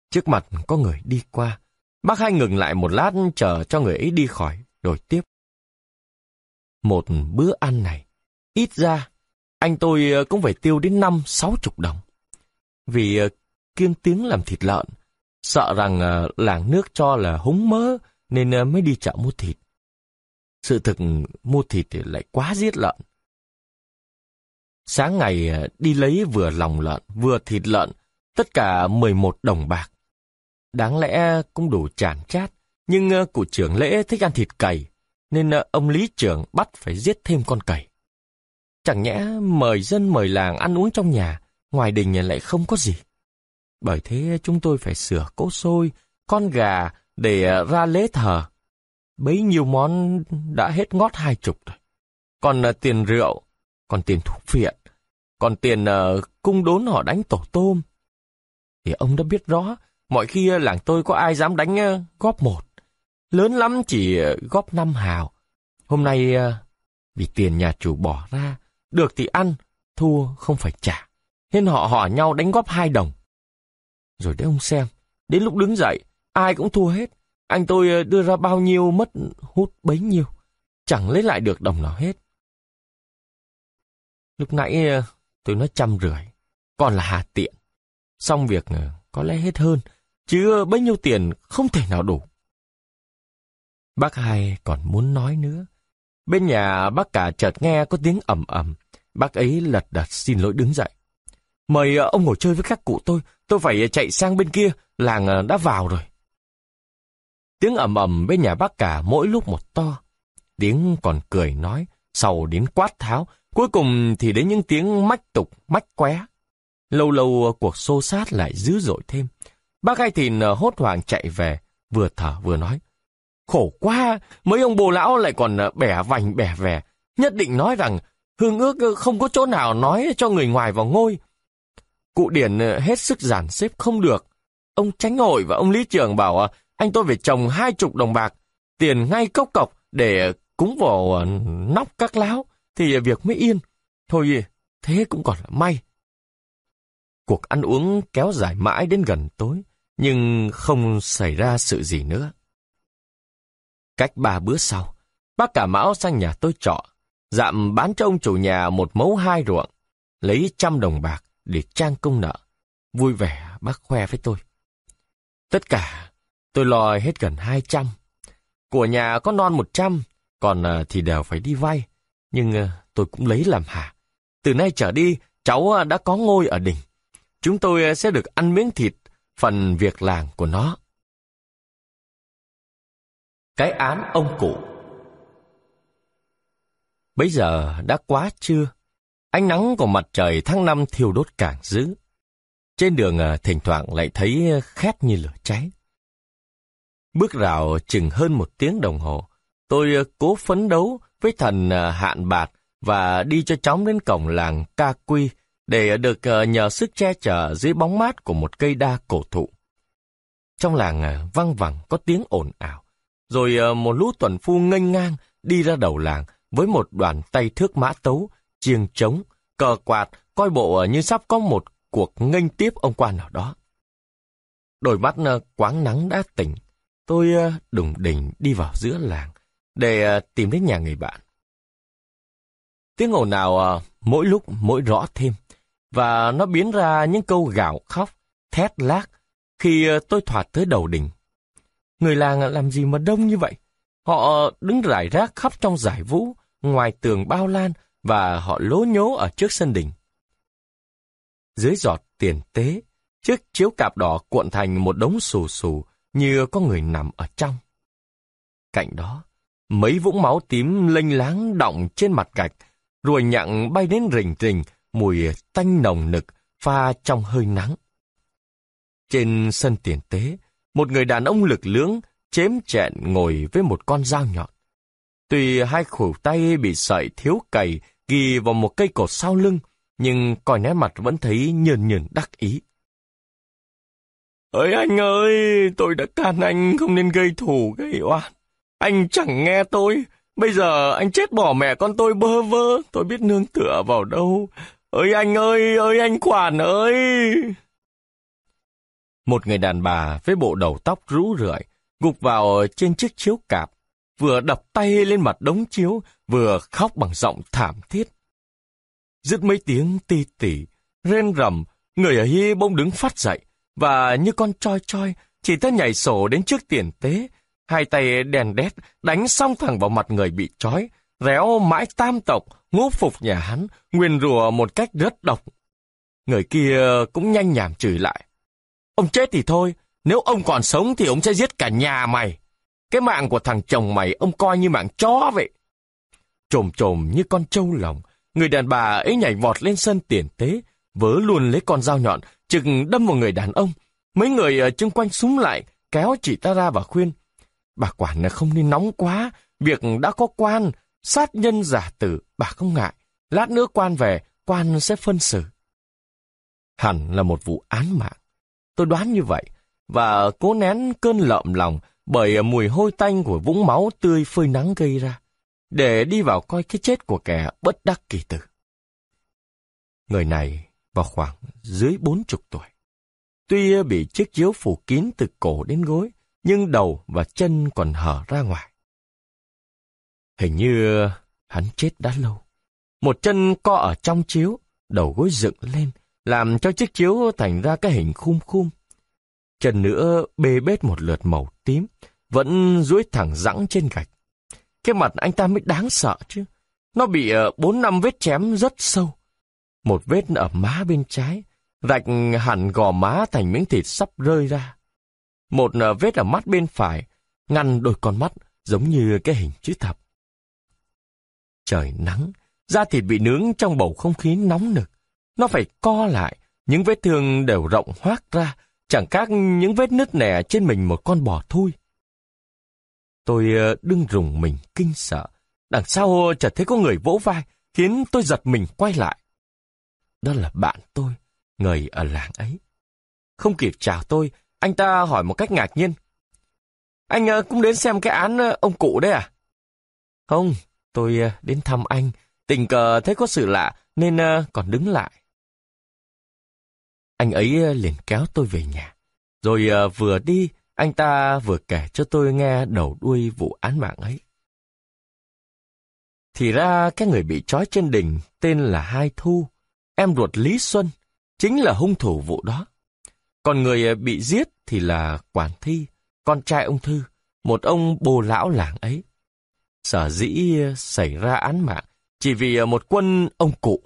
Trước mặt có người đi qua. Bác hai ngừng lại một lát chờ cho người ấy đi khỏi, rồi tiếp. Một bữa ăn này, ít ra, anh tôi ờ, cũng phải tiêu đến năm sáu chục đồng. Vì ờ, kiêng tiếng làm thịt lợn, sợ rằng ờ, làng nước cho là húng mỡ nên mới đi chợ mua thịt. Sự thực ừ, mua thịt thì lại quá giết lợn. Sáng ngày đi lấy vừa lòng lợn, vừa thịt lợn, tất cả 11 đồng bạc. Đáng lẽ cũng đủ chản chát, nhưng cụ trưởng lễ thích ăn thịt cầy, nên ông lý trưởng bắt phải giết thêm con cầy. Chẳng nhẽ mời dân mời làng ăn uống trong nhà, ngoài đình lại không có gì. Bởi thế chúng tôi phải sửa cỗ xôi, con gà để à, ra lễ thờ, bấy nhiêu món đã hết ngót hai chục rồi. Còn uh, tiền rượu, còn tiền thuốc viện, còn tiền uh, cung đốn họ đánh tổ tôm. Thì ông đã biết rõ, mọi khi uh, làng tôi có ai dám đánh uh, góp một. Lớn lắm chỉ uh, góp năm hào. Hôm nay uh, vì tiền nhà chủ bỏ ra, được thì ăn, thua không phải trả. Nên họ hỏi nhau đánh góp hai đồng. Rồi để ông xem, đến lúc đứng dậy, ai cũng thua hết. Anh tôi ờ, đưa ra bao nhiêu mất hút bấy nhiêu. Chẳng lấy lại được đồng nào hết. Lúc nãy ờ, tôi nói trăm rưỡi. Còn là hà tiện. Xong việc ờ, có lẽ hết hơn. Chứ bấy nhiêu tiền không thể nào đủ. Bác hai còn muốn nói nữa. Bên nhà bác cả chợt nghe có tiếng ầm ầm. Bác ấy lật đật xin lỗi đứng dậy. Mời ờ, ông ngồi chơi với các cụ tôi. Tôi phải ờ, chạy sang bên kia. Làng ờ, đã vào rồi. Tiếng ầm ầm bên nhà bác cả mỗi lúc một to. Tiếng còn cười nói, sau đến quát tháo, cuối cùng thì đến những tiếng mách tục, mách qué. Lâu lâu cuộc xô sát lại dữ dội thêm. Bác hai thìn hốt hoảng chạy về, vừa thở vừa nói. Khổ quá, mấy ông bồ lão lại còn ờ, bẻ vành bẻ vẻ. Nhất định nói rằng hương ước ờ, không có chỗ nào nói cho người ngoài vào ngôi. Cụ Điển ờ, hết sức giản xếp không được. Ông tránh hội và ông lý trưởng bảo anh tôi phải trồng hai chục đồng bạc, tiền ngay cốc cọc để cúng vào nóc các láo, thì việc mới yên. Thôi, thế cũng còn là may. Cuộc ăn uống kéo dài mãi đến gần tối, nhưng không xảy ra sự gì nữa. Cách ba bữa sau, bác cả Mão sang nhà tôi trọ, dạm bán cho ông chủ nhà một mẫu hai ruộng, lấy trăm đồng bạc để trang công nợ. Vui vẻ bác khoe với tôi. Tất cả Tôi lòi hết gần 200. Của nhà có non 100, còn à, thì đều phải đi vay. Nhưng à, tôi cũng lấy làm hà Từ nay trở đi, cháu à, đã có ngôi ở đỉnh. Chúng tôi sẽ được ăn miếng thịt, phần việc làng của nó. Cái án ông cụ Bây giờ đã quá trưa. Ánh nắng của mặt trời tháng năm thiêu đốt càng dữ. Trên đường à, thỉnh thoảng lại thấy khét như lửa cháy. Bước rào chừng hơn một tiếng đồng hồ, tôi à, cố phấn đấu với thần à, hạn bạc và đi cho chóng đến cổng làng Ca Quy để được nhờ sức che chở dưới bóng mát của một cây đa cổ thụ. Trong làng văng vẳng có tiếng ồn ào, rồi ờ, một lũ tuần phu nghênh ngang đi ra đầu làng với một đoàn tay thước mã tấu, chiêng trống, cờ quạt, coi bộ ờ, như sắp có một cuộc nghênh tiếp ông quan nào đó. Đôi mắt ờ, quáng nắng đã tỉnh, tôi đùng đỉnh đi vào giữa làng để tìm đến nhà người bạn. Tiếng ồn nào mỗi lúc mỗi rõ thêm, và nó biến ra những câu gào khóc, thét lác khi tôi thoạt tới đầu đỉnh Người làng làm gì mà đông như vậy? Họ đứng rải rác khắp trong giải vũ, ngoài tường bao lan và họ lố nhố ở trước sân đình. Dưới giọt tiền tế, chiếc chiếu cạp đỏ cuộn thành một đống xù xù như có người nằm ở trong. Cạnh đó, mấy vũng máu tím lênh láng động trên mặt gạch, ruồi nhặng bay đến rình rình, mùi tanh nồng nực, pha trong hơi nắng. Trên sân tiền tế, một người đàn ông lực lưỡng, chém chẹn ngồi với một con dao nhọn. Tuy hai khủ tay bị sợi thiếu cày ghi vào một cây cột sau lưng, nhưng coi nét mặt vẫn thấy nhờn nhờn đắc ý. Ơi anh ơi, tôi đã can anh không nên gây thù gây oan. Anh chẳng nghe tôi, Bây giờ anh chết bỏ mẹ con tôi bơ vơ, tôi biết nương tựa vào đâu. Ơi anh ơi, ơi anh Khoản ơi! Một người đàn bà với bộ đầu tóc rú rượi, gục vào trên chiếc chiếu cạp, vừa đập tay lên mặt đống chiếu, vừa khóc bằng giọng thảm thiết. Dứt mấy tiếng ti tỉ, rên rầm, người ấy bỗng đứng phát dậy, và như con choi choi, chỉ ta nhảy sổ đến trước tiền tế, hai tay đèn đét đánh xong thẳng vào mặt người bị trói, réo mãi tam tộc, ngũ phục nhà hắn, nguyên rùa một cách rất độc. Người kia cũng nhanh nhảm chửi lại. Ông chết thì thôi, nếu ông còn sống thì ông sẽ giết cả nhà mày. Cái mạng của thằng chồng mày ông coi như mạng chó vậy. Trồm trồm như con trâu lòng người đàn bà ấy nhảy vọt lên sân tiền tế, vớ luôn lấy con dao nhọn, chừng đâm vào người đàn ông. Mấy người ở chung quanh súng lại, kéo chị ta ra và khuyên. Bà quản là không nên nóng quá, việc đã có quan, sát nhân giả tử, bà không ngại. Lát nữa quan về, quan sẽ phân xử. Hẳn là một vụ án mạng. Tôi đoán như vậy, và cố nén cơn lợm lòng bởi mùi hôi tanh của vũng máu tươi phơi nắng gây ra, để đi vào coi cái chết của kẻ bất đắc kỳ tử. Người này vào khoảng dưới bốn chục tuổi. Tuy bị chiếc chiếu phủ kín từ cổ đến gối, nhưng đầu và chân còn hở ra ngoài. Hình như hắn chết đã lâu. Một chân co ở trong chiếu, đầu gối dựng lên, làm cho chiếc chiếu thành ra cái hình khum khum. Chân nữa bê bết một lượt màu tím, vẫn duỗi thẳng rãng trên gạch. Cái mặt anh ta mới đáng sợ chứ. Nó bị ờ, bốn năm vết chém rất sâu. Một vết ở má bên trái, rạch hẳn gò má thành miếng thịt sắp rơi ra. Một ờ, vết ở mắt bên phải, ngăn đôi con mắt giống như cái hình chữ thập. Trời nắng, da thịt bị nướng trong bầu không khí nóng nực. Nó phải co lại, những vết thương đều rộng hoác ra, chẳng khác những vết nứt nẻ trên mình một con bò thui. Tôi ờ, đương rùng mình kinh sợ. Đằng sau chợt thấy có người vỗ vai, khiến tôi giật mình quay lại. Đó là bạn tôi, người ở làng ấy. Không kịp chào tôi, anh ta hỏi một cách ngạc nhiên. Anh ờ, cũng đến xem cái án ờ, ông cụ đấy à? Không, tôi ờ, đến thăm anh. Tình cờ thấy có sự lạ nên còn đứng lại. Anh ấy ờ, liền kéo tôi về nhà. Rồi ờ, vừa đi, anh ta vừa kể cho tôi nghe đầu đuôi vụ án mạng ấy. Thì ra cái người bị trói trên đỉnh tên là Hai Thu, em ruột Lý Xuân, chính là hung thủ vụ đó. Còn người ờ, bị giết thì là Quản Thi, con trai ông Thư, một ông bồ lão làng ấy. Sở dĩ xảy ra án mạng chỉ vì một quân ông cụ.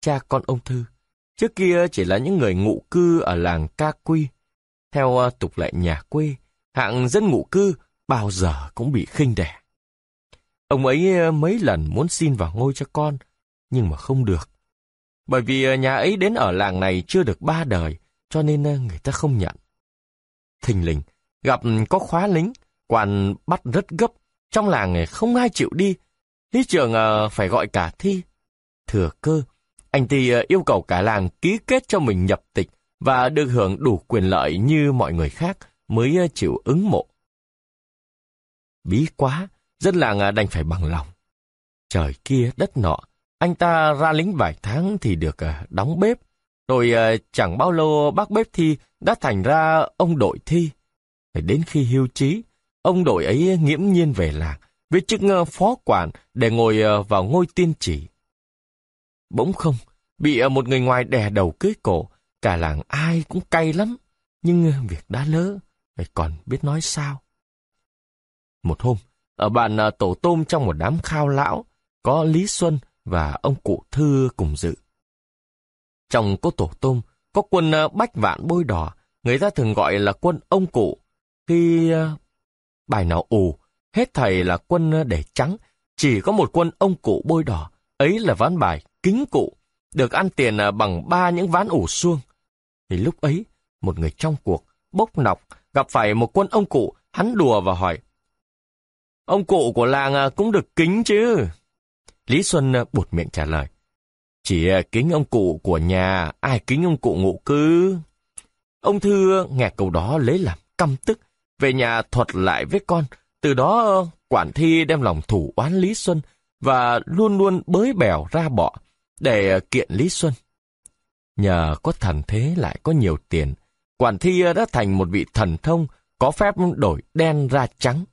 Cha con ông Thư, trước kia chỉ là những người ngụ cư ở làng Ca Quy, theo à, tục lệ nhà quê, hạng dân ngụ cư bao giờ cũng bị khinh đẻ. Ông ấy à, mấy lần muốn xin vào ngôi cho con, nhưng mà không được. Bởi vì à, nhà ấy đến ở làng này chưa được ba đời, cho nên người ta không nhận. Thình lình, gặp có khóa lính, quan bắt rất gấp, trong làng không ai chịu đi. Lý trường phải gọi cả thi. Thừa cơ, anh thì ờ, yêu cầu cả làng ký kết cho mình nhập tịch và được hưởng đủ quyền lợi như mọi người khác mới ờ, chịu ứng mộ. Bí quá, dân làng ờ, đành phải bằng lòng. Trời kia đất nọ, anh ta ra lính vài tháng thì được đóng bếp, rồi chẳng bao lâu bác bếp thi đã thành ra ông đội thi. Đến khi hưu trí, ông đội ấy nghiễm nhiên về làng với chức phó quản để ngồi vào ngôi tiên chỉ. Bỗng không, bị à, một người ngoài đè đầu cưới cổ, Cả làng ai cũng cay lắm, nhưng à, việc đã lỡ, phải còn biết nói sao. Một hôm, ở bàn à, tổ tôm trong một đám khao lão, có Lý Xuân và ông cụ Thư cùng dự. Trong có tổ tôm, có quân bách vạn bôi đỏ, người ta thường gọi là quân ông cụ. Khi bài nào ù, hết thầy là quân để trắng, chỉ có một quân ông cụ bôi đỏ, ấy là ván bài kính cụ, được ăn tiền à, bằng ba những ván ủ xuông. Thì lúc ấy, một người trong cuộc, bốc nọc, gặp phải một quân ông cụ, hắn đùa và hỏi. Ông cụ của làng à, cũng được kính chứ? Lý Xuân à, buột miệng trả lời. Chỉ kính ông cụ của nhà, ai kính ông cụ ngụ cư? Ông Thư nghe câu đó lấy làm căm tức, về nhà thuật lại với con, từ đó quản thi đem lòng thủ oán Lý Xuân và luôn luôn bới bèo ra bọ để ờ, kiện Lý Xuân. Nhờ có thần thế lại có nhiều tiền, quản thi ờ, đã thành một vị thần thông có phép đổi đen ra trắng.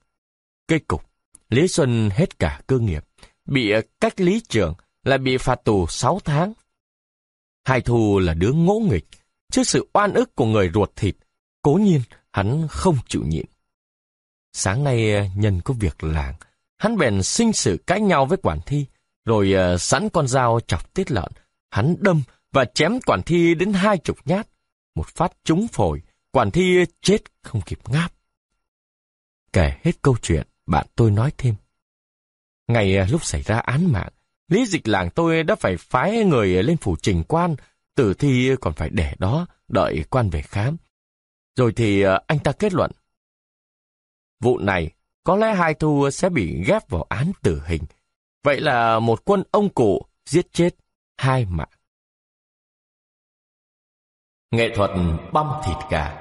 Cây cục, Lý Xuân hết cả cơ nghiệp, bị ờ, cách lý trưởng lại bị phạt tù 6 tháng. Hai Thu là đứa ngỗ nghịch, trước sự oan ức của người ruột thịt, cố nhiên hắn không chịu nhịn. Sáng nay nhân có việc làng, hắn bèn sinh sự cãi nhau với quản thi, rồi uh, sẵn con dao chọc tiết lợn, hắn đâm và chém quản thi đến hai chục nhát. Một phát trúng phổi, quản thi chết không kịp ngáp. Kể hết câu chuyện, bạn tôi nói thêm. Ngày uh, lúc xảy ra án mạng, lý dịch làng tôi đã phải phái người lên phủ trình quan, tử thi còn phải để đó, đợi quan về khám. Rồi thì uh, anh ta kết luận. Vụ này, có lẽ hai thu sẽ bị ghép vào án tử hình, Vậy là một quân ông cụ giết chết hai mạng. Nghệ thuật băm thịt gà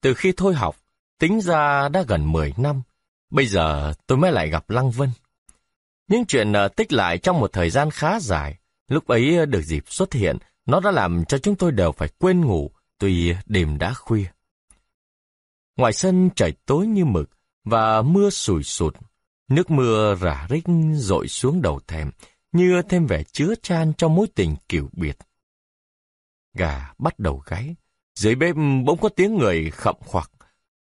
Từ khi thôi học, tính ra đã gần 10 năm, bây giờ tôi mới lại gặp Lăng Vân. Những chuyện ờ, tích lại trong một thời gian khá dài, lúc ấy được dịp xuất hiện, nó đã làm cho chúng tôi đều phải quên ngủ, tuy đêm đã khuya. Ngoài sân trời tối như mực, và mưa sùi sụt Nước mưa rả rích rội xuống đầu thèm, như thêm vẻ chứa chan trong mối tình kiểu biệt. Gà bắt đầu gáy, dưới bếp bỗng có tiếng người khậm khoặc,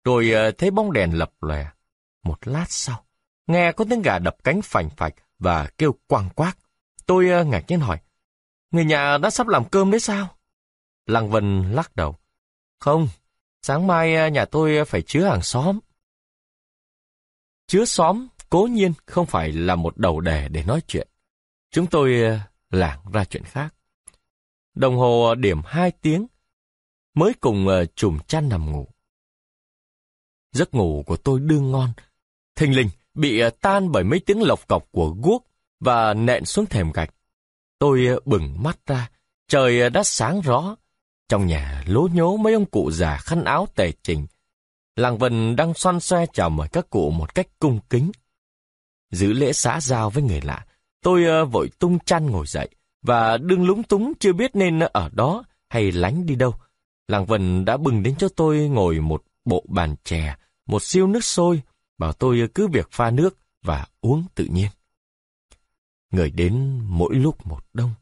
rồi ờ, thấy bóng đèn lập lòe. Một lát sau, nghe có tiếng gà đập cánh phành phạch và kêu quang quác. Tôi ờ, ngạc nhiên hỏi, người nhà đã sắp làm cơm đấy sao? Lăng Vân lắc đầu. Không, sáng mai ờ, nhà tôi phải chứa hàng xóm. Chứa xóm cố nhiên không phải là một đầu đề để nói chuyện. Chúng tôi ờ, lảng ra chuyện khác. Đồng hồ ờ, điểm hai tiếng, mới cùng ờ, chùm chăn nằm ngủ. Giấc ngủ của tôi đương ngon, thình lình bị tan bởi mấy tiếng lộc cọc của guốc và nện xuống thềm gạch. Tôi bừng mắt ra, trời đã sáng rõ. Trong nhà lố nhố mấy ông cụ già khăn áo tề trình. Làng Vân đang xoan xoe chào mời các cụ một cách cung kính giữ lễ xã giao với người lạ. Tôi uh, vội tung chăn ngồi dậy, và đương lúng túng chưa biết nên ở đó hay lánh đi đâu. Làng Vân đã bừng đến cho tôi ngồi một bộ bàn chè, một siêu nước sôi, bảo tôi cứ việc pha nước và uống tự nhiên. Người đến mỗi lúc một đông.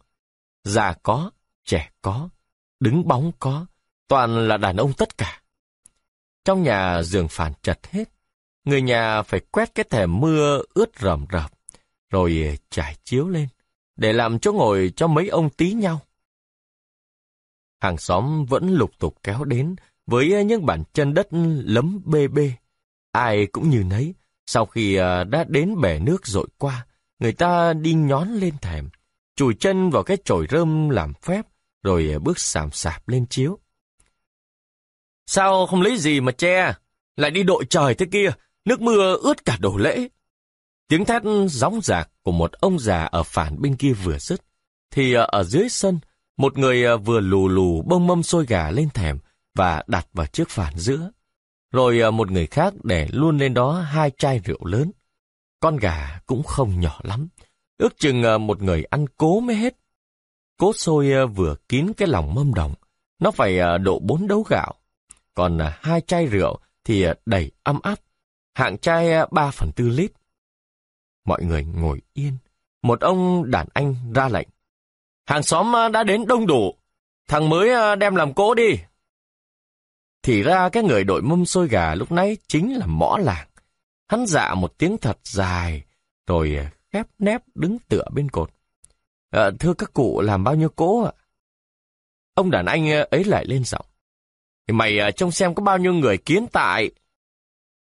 Già có, trẻ có, đứng bóng có, toàn là đàn ông tất cả. Trong nhà giường phản chật hết, Người nhà phải quét cái thẻ mưa ướt rầm rập, rồi trải chiếu lên, để làm chỗ ngồi cho mấy ông tí nhau. Hàng xóm vẫn lục tục kéo đến với những bản chân đất lấm bê bê. Ai cũng như nấy, sau khi à, đã đến bể nước dội qua, người ta đi nhón lên thèm, chùi chân vào cái chổi rơm làm phép, rồi bước sàm sạp lên chiếu. Sao không lấy gì mà che, lại đi đội trời thế kia, Nước mưa ướt cả đồ lễ. Tiếng thét gióng giạc của một ông già ở phản bên kia vừa dứt, thì ờ, ở dưới sân, một người ờ, vừa lù lù bông mâm xôi gà lên thèm và đặt vào chiếc phản giữa. Rồi ờ, một người khác để luôn lên đó hai chai rượu lớn. Con gà cũng không nhỏ lắm, ước chừng một người ăn cố mới hết. Cố xôi vừa kín cái lòng mâm đồng, nó phải độ bốn đấu gạo. Còn hai chai rượu thì đầy âm áp hạng chai à, 3 phần tư lít. Mọi người ngồi yên. Một ông đàn anh ra lệnh. Hàng xóm à, đã đến đông đủ. Thằng mới à, đem làm cỗ đi. Thì ra cái người đội mâm xôi gà lúc nãy chính là mõ làng. Hắn dạ một tiếng thật dài, rồi khép nép đứng tựa bên cột. À, thưa các cụ làm bao nhiêu cỗ ạ? Ông đàn anh ấy lại lên giọng. Mày trông xem có bao nhiêu người kiến tại.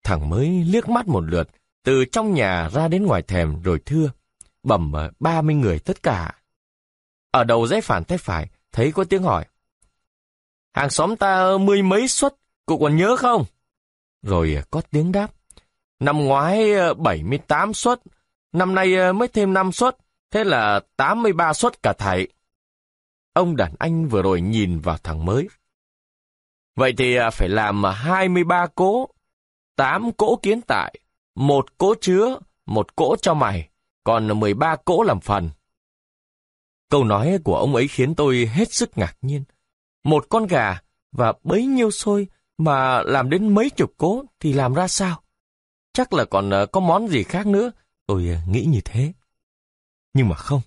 Thằng mới liếc mắt một lượt, từ trong nhà ra đến ngoài thèm rồi thưa, bẩm ờ, ba mươi người tất cả. Ở đầu dãy phản tay phải, thấy có tiếng hỏi. Hàng xóm ta mười mấy suất, cụ còn nhớ không? Rồi ờ, có tiếng đáp. Năm ngoái ờ, 78 suất, năm nay mới thêm 5 suất, thế là 83 suất cả thầy. Ông đàn anh vừa rồi nhìn vào thằng mới. Vậy thì phải làm 23 cố tám cỗ kiến tại, một cỗ chứa, một cỗ cho mày, còn 13 cỗ làm phần. Câu nói của ông ấy khiến tôi hết sức ngạc nhiên. Một con gà và bấy nhiêu xôi mà làm đến mấy chục cỗ thì làm ra sao? Chắc là còn ờ, có món gì khác nữa, tôi ờ, nghĩ như thế. Nhưng mà không,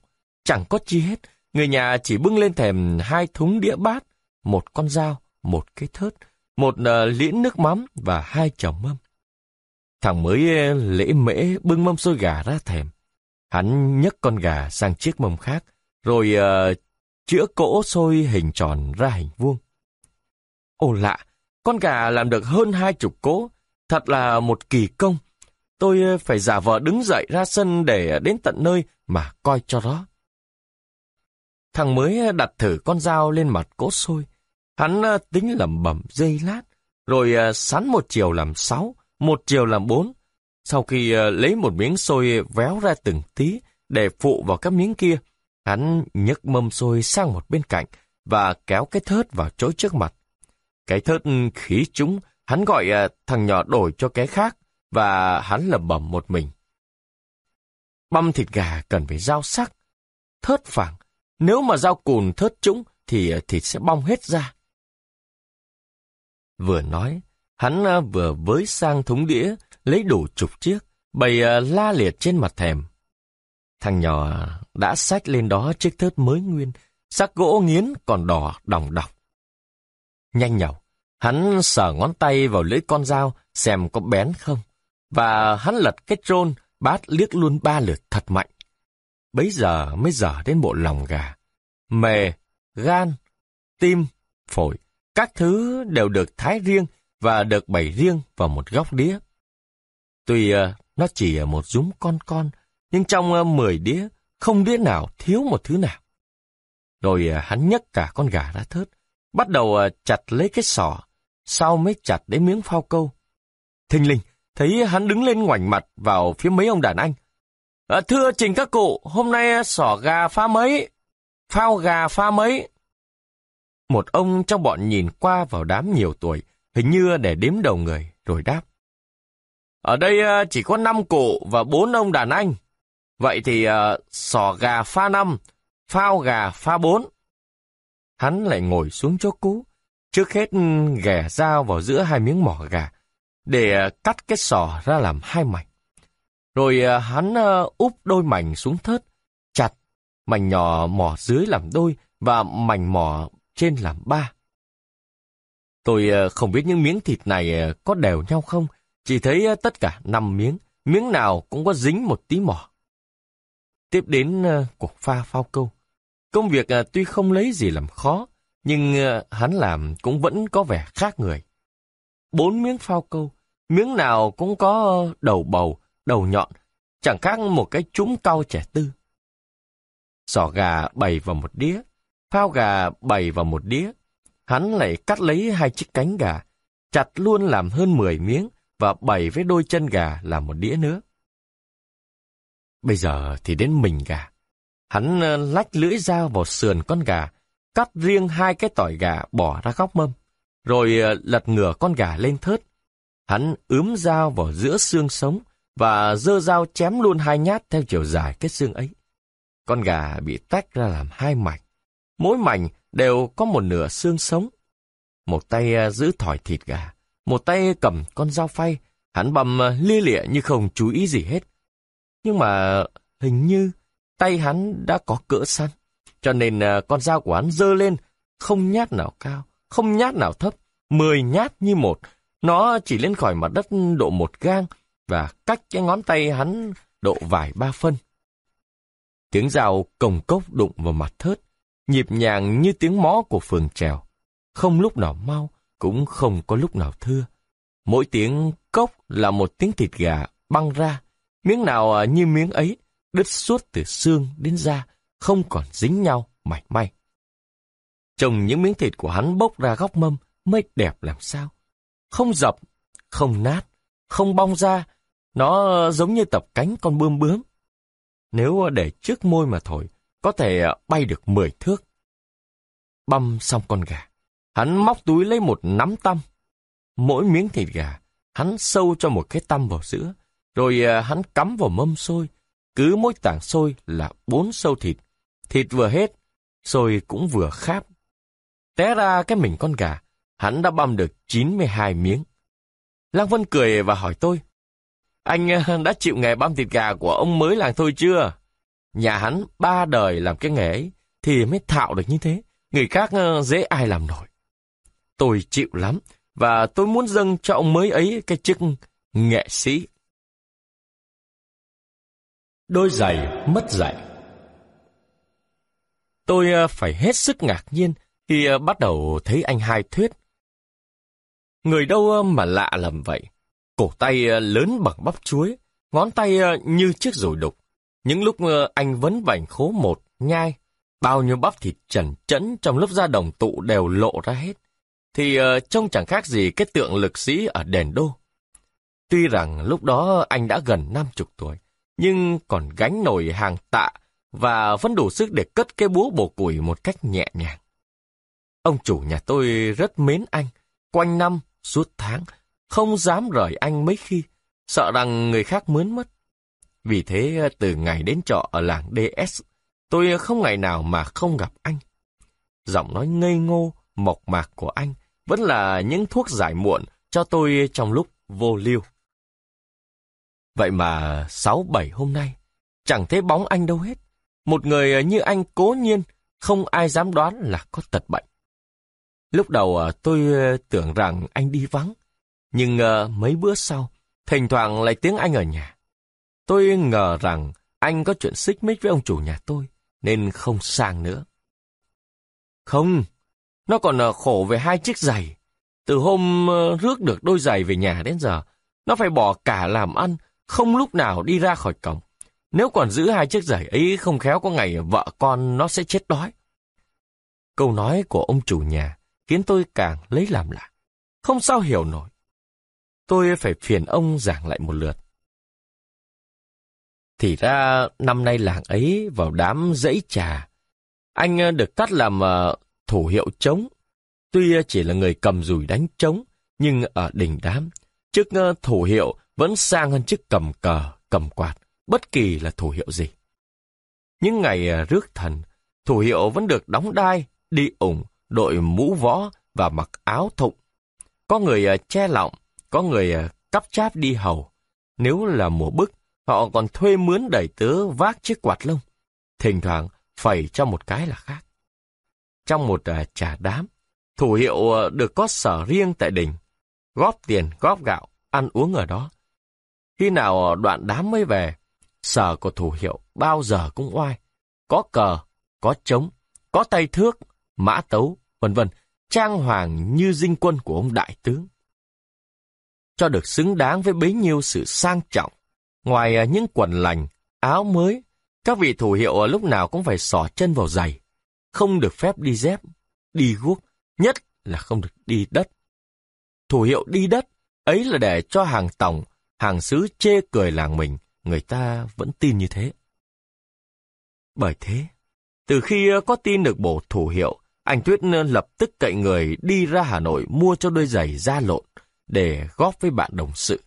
chẳng có chi hết. Người nhà chỉ bưng lên thèm hai thúng đĩa bát, một con dao, một cái thớt, một ờ, liễn nước mắm và hai chồng mâm. Thằng mới ờ, lễ mễ bưng mâm xôi gà ra thèm. Hắn nhấc con gà sang chiếc mâm khác, rồi uh, chữa cỗ xôi hình tròn ra hình vuông. Ồ lạ, con gà làm được hơn hai chục cỗ, thật là một kỳ công. Tôi phải giả vờ đứng dậy ra sân để đến tận nơi mà coi cho đó Thằng mới đặt thử con dao lên mặt cỗ xôi. Hắn à, tính lẩm bẩm dây lát, rồi à, sắn một chiều làm sáu, một chiều làm bốn. Sau khi à, lấy một miếng xôi véo ra từng tí để phụ vào các miếng kia, hắn nhấc mâm xôi sang một bên cạnh và kéo cái thớt vào chỗ trước mặt. Cái thớt khí chúng, hắn gọi thằng nhỏ đổi cho cái khác và hắn lẩm bẩm một mình. Băm thịt gà cần phải dao sắc, thớt phẳng. Nếu mà dao cùn thớt trũng thì thịt sẽ bong hết ra. Vừa nói, hắn à, vừa với sang thúng đĩa, lấy đủ chục chiếc, bày à, la liệt trên mặt thèm. Thằng nhỏ à, đã xách lên đó chiếc thớt mới nguyên, sắc gỗ nghiến còn đỏ đỏng đọc. Nhanh nhậu, hắn sờ ngón tay vào lưỡi con dao xem có bén không, và hắn lật cái trôn bát liếc luôn ba lượt thật mạnh. Bấy giờ mới dở đến bộ lòng gà. Mề, gan, tim, phổi, các thứ đều được thái riêng và được bày riêng vào một góc đĩa. Tuy ờ, nó chỉ một rúm con con, nhưng trong ờ, 10 đĩa, không đĩa nào thiếu một thứ nào. Rồi ờ, hắn nhấc cả con gà ra thớt, bắt đầu chặt lấy cái sỏ, sau mới chặt đến miếng phao câu. Thình linh, thấy hắn đứng lên ngoảnh mặt vào phía mấy ông đàn anh. À, thưa trình các cụ, hôm nay sỏ gà pha mấy? Phao gà pha mấy? Một ông trong bọn nhìn qua vào đám nhiều tuổi, hình như để đếm đầu người, rồi đáp. Ở đây ờ, chỉ có năm cụ và bốn ông đàn anh. Vậy thì uh, sò gà pha năm, phao gà pha bốn. Hắn lại ngồi xuống chỗ cũ, trước hết ừ, ghẻ dao vào giữa hai miếng mỏ gà, để ờ, cắt cái sò ra làm hai mảnh. Rồi hắn úp đôi mảnh xuống thớt, chặt, mảnh nhỏ mỏ dưới làm đôi và mảnh mỏ trên làm ba. Tôi ờ, không biết những miếng thịt này ờ, có đều nhau không, chỉ thấy ờ, tất cả năm miếng, miếng nào cũng có dính một tí mỏ. Tiếp đến cuộc pha phao câu. Công việc tuy không lấy gì làm khó, nhưng hắn làm cũng vẫn có vẻ khác người. Bốn miếng phao câu, miếng nào cũng có đầu bầu, đầu nhọn, chẳng khác một cái trúng cao trẻ tư. Sò gà bày vào một đĩa, phao gà bày vào một đĩa. Hắn lại cắt lấy hai chiếc cánh gà, chặt luôn làm hơn 10 miếng và bày với đôi chân gà làm một đĩa nữa. Bây giờ thì đến mình gà. Hắn ờ, lách lưỡi dao vào sườn con gà, cắt riêng hai cái tỏi gà bỏ ra góc mâm, rồi ờ, lật ngửa con gà lên thớt, Hắn ướm dao vào giữa xương sống và dơ dao chém luôn hai nhát theo chiều dài cái xương ấy. Con gà bị tách ra làm hai mảnh. Mỗi mảnh đều có một nửa xương sống. Một tay à, giữ thỏi thịt gà, một tay cầm con dao phay, hắn bầm à, lia lịa như không chú ý gì hết. Nhưng mà hình như tay hắn đã có cỡ săn, cho nên à, con dao của hắn dơ lên, không nhát nào cao, không nhát nào thấp, mười nhát như một, nó chỉ lên khỏi mặt đất độ một gang và cách cái ngón tay hắn độ vài ba phân. Tiếng rào cồng cốc đụng vào mặt thớt, nhịp nhàng như tiếng mó của phường trèo. Không lúc nào mau, cũng không có lúc nào thưa. Mỗi tiếng cốc là một tiếng thịt gà băng ra, miếng nào à, như miếng ấy, đứt suốt từ xương đến da, không còn dính nhau mảy may. Trồng những miếng thịt của hắn bốc ra góc mâm mới đẹp làm sao không dập, không nát, không bong ra, nó giống như tập cánh con bươm bướm. Nếu để trước môi mà thổi, có thể ờ, bay được 10 thước. Băm xong con gà, hắn móc túi lấy một nắm tăm. Mỗi miếng thịt gà, hắn sâu cho một cái tăm vào giữa, rồi ờ, hắn cắm vào mâm xôi. Cứ mỗi tảng xôi là bốn sâu thịt. Thịt vừa hết, xôi cũng vừa kháp. Té ra cái mình con gà, hắn đã băm được 92 miếng. Lăng Vân cười và hỏi tôi, anh ờ, đã chịu nghề băm thịt gà của ông mới làng thôi chưa? Nhà hắn ba đời làm cái nghề ấy, thì mới thạo được như thế. Người khác ờ, dễ ai làm nổi. Tôi chịu lắm, và tôi muốn dâng cho ông mới ấy cái chức nghệ sĩ. Đôi giày mất dạy Tôi ờ, phải hết sức ngạc nhiên khi ờ, bắt đầu thấy anh hai thuyết. Người đâu mà lạ lầm vậy? Cổ tay lớn bằng bắp chuối, ngón tay như chiếc rồi đục. Những lúc anh vấn vảnh khố một, nhai, bao nhiêu bắp thịt trần trẫn trong lớp da đồng tụ đều lộ ra hết. Thì ờ, trông chẳng khác gì cái tượng lực sĩ ở đền đô. Tuy rằng lúc đó anh đã gần năm chục tuổi, nhưng còn gánh nổi hàng tạ và vẫn đủ sức để cất cái búa bổ củi một cách nhẹ nhàng. Ông chủ nhà tôi rất mến anh, quanh năm, suốt tháng, không dám rời anh mấy khi, sợ rằng người khác mướn mất. Vì thế từ ngày đến trọ ở làng DS, tôi không ngày nào mà không gặp anh. Giọng nói ngây ngô, mộc mạc của anh vẫn là những thuốc giải muộn cho tôi trong lúc vô lưu. Vậy mà sáu bảy hôm nay, chẳng thấy bóng anh đâu hết. Một người như anh cố nhiên, không ai dám đoán là có tật bệnh. Lúc đầu à, tôi à, tưởng rằng anh đi vắng, nhưng à, mấy bữa sau, thỉnh thoảng lại tiếng anh ở nhà. Tôi ngờ rằng anh có chuyện xích mích với ông chủ nhà tôi, nên không sang nữa. Không, nó còn ờ, khổ về hai chiếc giày. Từ hôm ờ, rước được đôi giày về nhà đến giờ, nó phải bỏ cả làm ăn, không lúc nào đi ra khỏi cổng. Nếu còn giữ hai chiếc giày ấy không khéo có ngày vợ con nó sẽ chết đói. Câu nói của ông chủ nhà khiến tôi càng lấy làm lạ. Không sao hiểu nổi. Tôi phải phiền ông giảng lại một lượt. Thì ra năm nay làng ấy vào đám dãy trà. Anh ờ, được cắt làm ờ, thủ hiệu trống. Tuy ờ, chỉ là người cầm rùi đánh trống, nhưng ở đỉnh đám, chức thủ hiệu vẫn sang hơn chức cầm cờ, cầm quạt, bất kỳ là thủ hiệu gì. Những ngày rước thần, thủ hiệu vẫn được đóng đai, đi ủng, đội mũ võ và mặc áo thụng. Có người che lọng, có người cắp cháp đi hầu. Nếu là mùa bức, họ còn thuê mướn đẩy tớ vác chiếc quạt lông. Thỉnh thoảng phẩy cho một cái là khác. Trong một uh, trà đám, thủ hiệu uh, được có sở riêng tại đỉnh. Góp tiền, góp gạo, ăn uống ở đó. Khi nào à, đoạn đám mới về, sở của thủ hiệu bao giờ cũng oai. Có cờ, có trống, có tay thước, mã tấu, vân vân trang hoàng như dinh quân của ông đại tướng cho được xứng đáng với bấy nhiêu sự sang trọng. Ngoài à, những quần lành, áo mới, các vị thủ hiệu à, lúc nào cũng phải xỏ chân vào giày, không được phép đi dép, đi guốc, nhất là không được đi đất. Thủ hiệu đi đất, ấy là để cho hàng tổng, hàng xứ chê cười làng mình, người ta vẫn tin như thế. Bởi thế, từ khi à, có tin được bổ thủ hiệu, anh Tuyết lập tức cậy người đi ra Hà Nội mua cho đôi giày da lộn, để góp với bạn đồng sự.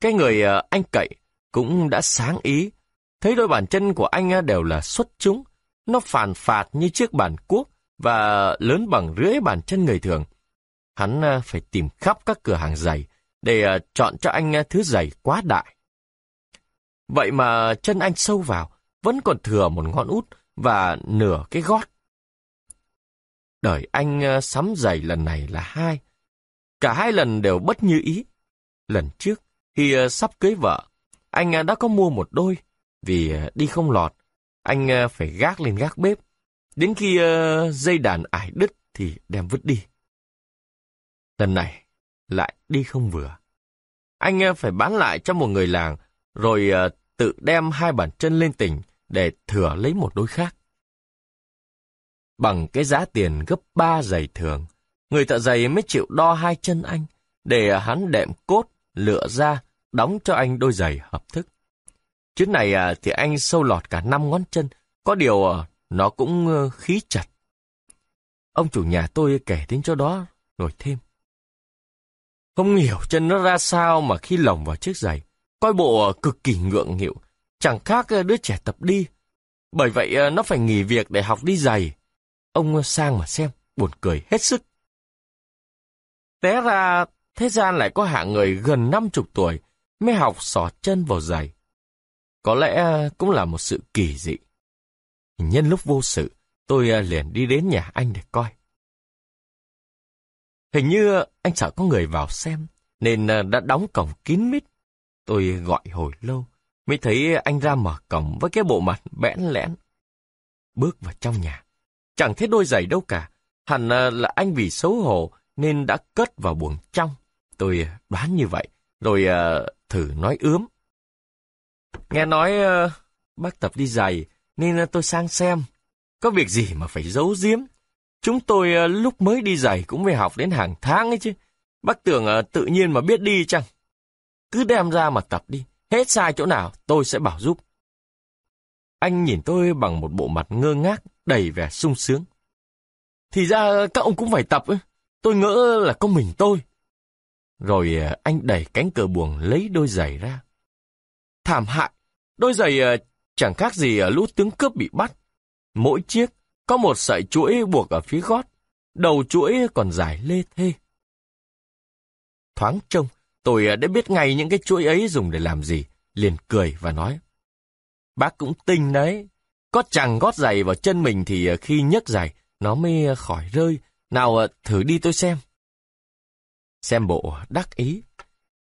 Cái người ờ, anh cậy cũng đã sáng ý, thấy đôi bàn chân của anh ờ, đều là xuất chúng, nó phàn phạt như chiếc bàn cuốc và lớn bằng rưỡi bàn chân người thường. Hắn ờ, phải tìm khắp các cửa hàng giày để chọn cho anh thứ giày quá đại. Vậy mà chân anh sâu vào, vẫn còn thừa một ngón út và nửa cái gót. Đời anh sắm giày lần này là hai, Cả hai lần đều bất như ý. Lần trước, khi ờ, sắp cưới vợ, anh ờ, đã có mua một đôi, vì ờ, đi không lọt, anh phải gác lên gác bếp. Đến khi dây đàn ải đứt thì đem vứt đi. Lần này, lại đi không vừa. Anh phải bán lại cho một người làng, rồi tự đem hai bàn chân lên tỉnh để thừa lấy một đôi khác. Bằng cái giá tiền gấp ba giày thường, Người thợ giày mới chịu đo hai chân anh, để hắn đệm cốt, lựa ra, đóng cho anh đôi giày hợp thức. Chuyến này à, thì anh sâu lọt cả năm ngón chân, có điều à, nó cũng khí chặt. Ông chủ nhà tôi kể đến cho đó, rồi thêm. Không hiểu chân nó ra sao mà khi lồng vào chiếc giày, coi bộ à, cực kỳ ngượng nghịu, chẳng khác à, đứa trẻ tập đi. Bởi vậy à, nó phải nghỉ việc để học đi giày. Ông sang mà xem, buồn cười hết sức. Té ra, thế gian lại có hạng người gần năm chục tuổi mới học sỏ chân vào giày. Có lẽ à, cũng là một sự kỳ dị. Nhân lúc vô sự, tôi à, liền đi đến nhà anh để coi. Hình như anh sợ có người vào xem, nên à, đã đóng cổng kín mít. Tôi gọi hồi lâu, mới thấy anh ra mở cổng với cái bộ mặt bẽn lẽn. Bước vào trong nhà, chẳng thấy đôi giày đâu cả. Hẳn là anh vì xấu hổ nên đã cất vào buồng trong. Tôi đoán như vậy, rồi thử nói ướm. Nghe nói uh, bác tập đi giày, nên uh, tôi sang xem. Có việc gì mà phải giấu giếm. Chúng tôi uh, lúc mới đi giày cũng về học đến hàng tháng ấy chứ. Bác tưởng uh, tự nhiên mà biết đi chăng? Cứ đem ra mà tập đi. Hết sai chỗ nào, tôi sẽ bảo giúp. Anh nhìn tôi bằng một bộ mặt ngơ ngác, đầy vẻ sung sướng. Thì ra các ông cũng phải tập ấy. Tôi ngỡ là có mình tôi. Rồi ờ, anh đẩy cánh cửa buồng lấy đôi giày ra. Thảm hại, đôi giày ờ, chẳng khác gì ờ, lũ tướng cướp bị bắt. Mỗi chiếc có một sợi chuỗi buộc ở phía gót, đầu chuỗi còn dài lê thê. Thoáng trông, tôi đã biết ngay những cái chuỗi ấy dùng để làm gì, liền cười và nói. Bác cũng tinh đấy, có chẳng gót giày vào chân mình thì khi nhấc giày, nó mới khỏi rơi. Nào thử đi tôi xem. Xem bộ đắc ý.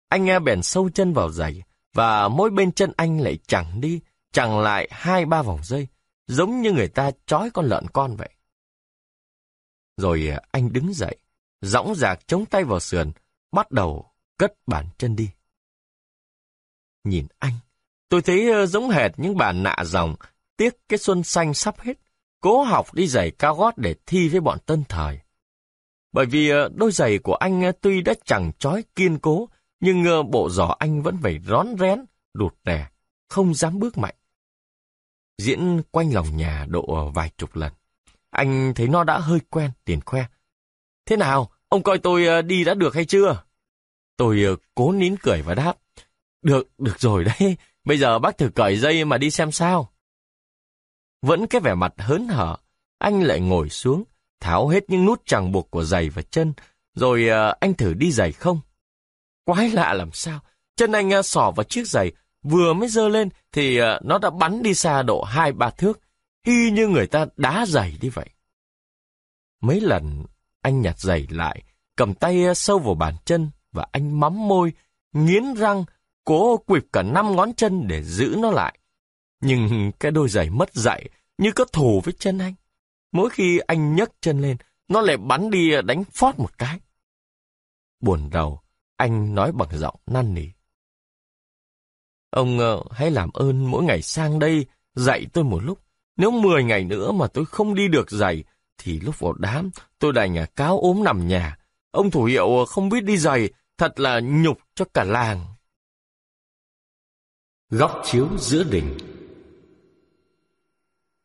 Anh bèn sâu chân vào giày, và mỗi bên chân anh lại chẳng đi, chẳng lại hai ba vòng dây, giống như người ta trói con lợn con vậy. Rồi anh đứng dậy, dõng dạc chống tay vào sườn, bắt đầu cất bàn chân đi. Nhìn anh, tôi thấy ờ, giống hệt những bà nạ dòng, tiếc cái xuân xanh sắp hết, cố học đi giày cao gót để thi với bọn tân thời. Bởi vì ờ, đôi giày của anh ờ, tuy đã chẳng trói kiên cố, nhưng ờ, bộ giỏ anh vẫn phải rón rén, đụt đè, không dám bước mạnh. Diễn quanh lòng nhà độ vài chục lần. Anh thấy nó đã hơi quen, tiền khoe. Thế nào, ông coi tôi đi đã được hay chưa? Tôi cố nín cười và đáp. Được, được rồi đấy. Bây giờ bác thử cởi dây mà đi xem sao. Vẫn cái vẻ mặt hớn hở, anh lại ngồi xuống, tháo hết những nút chẳng buộc của giày và chân, rồi uh, anh thử đi giày không? Quái lạ làm sao, chân anh ờ, uh, sỏ vào chiếc giày, vừa mới dơ lên thì uh, nó đã bắn đi xa độ hai ba thước, y như người ta đá giày đi vậy. Mấy lần anh nhặt giày lại, cầm tay uh, sâu vào bàn chân và anh mắm môi, nghiến răng, cố quịp cả năm ngón chân để giữ nó lại. Nhưng cái đôi giày mất dạy như có thù với chân anh. Mỗi khi anh nhấc chân lên, nó lại bắn đi đánh phót một cái. Buồn đầu, anh nói bằng giọng năn nỉ. Ông ờ, hãy làm ơn mỗi ngày sang đây dạy tôi một lúc. Nếu 10 ngày nữa mà tôi không đi được giày, thì lúc vào đám tôi đành ờ, cáo ốm nằm nhà. Ông thủ hiệu ờ, không biết đi giày, thật là nhục cho cả làng. Góc chiếu giữa đình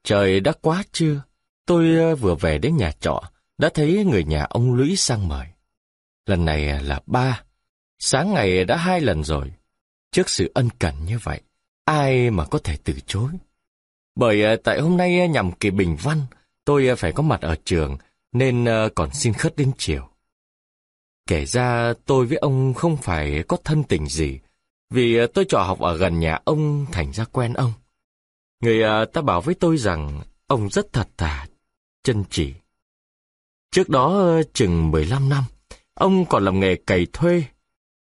Trời đã quá trưa, tôi ờ, vừa về đến nhà trọ, đã thấy người nhà ông Lũy sang mời. Lần này ờ, là ba, sáng ngày đã hai lần rồi. Trước sự ân cần như vậy, ai mà có thể từ chối? Bởi ờ, tại hôm nay nhằm kỳ bình văn, tôi phải có mặt ở trường, nên còn xin khất đến chiều. Kể ra tôi với ông không phải có thân tình gì, vì tôi trọ học ở gần nhà ông thành ra quen ông. Người ta bảo với tôi rằng ông rất thật thà, chân chỉ. Trước đó ờ, chừng 15 năm, ông còn làm nghề cày thuê.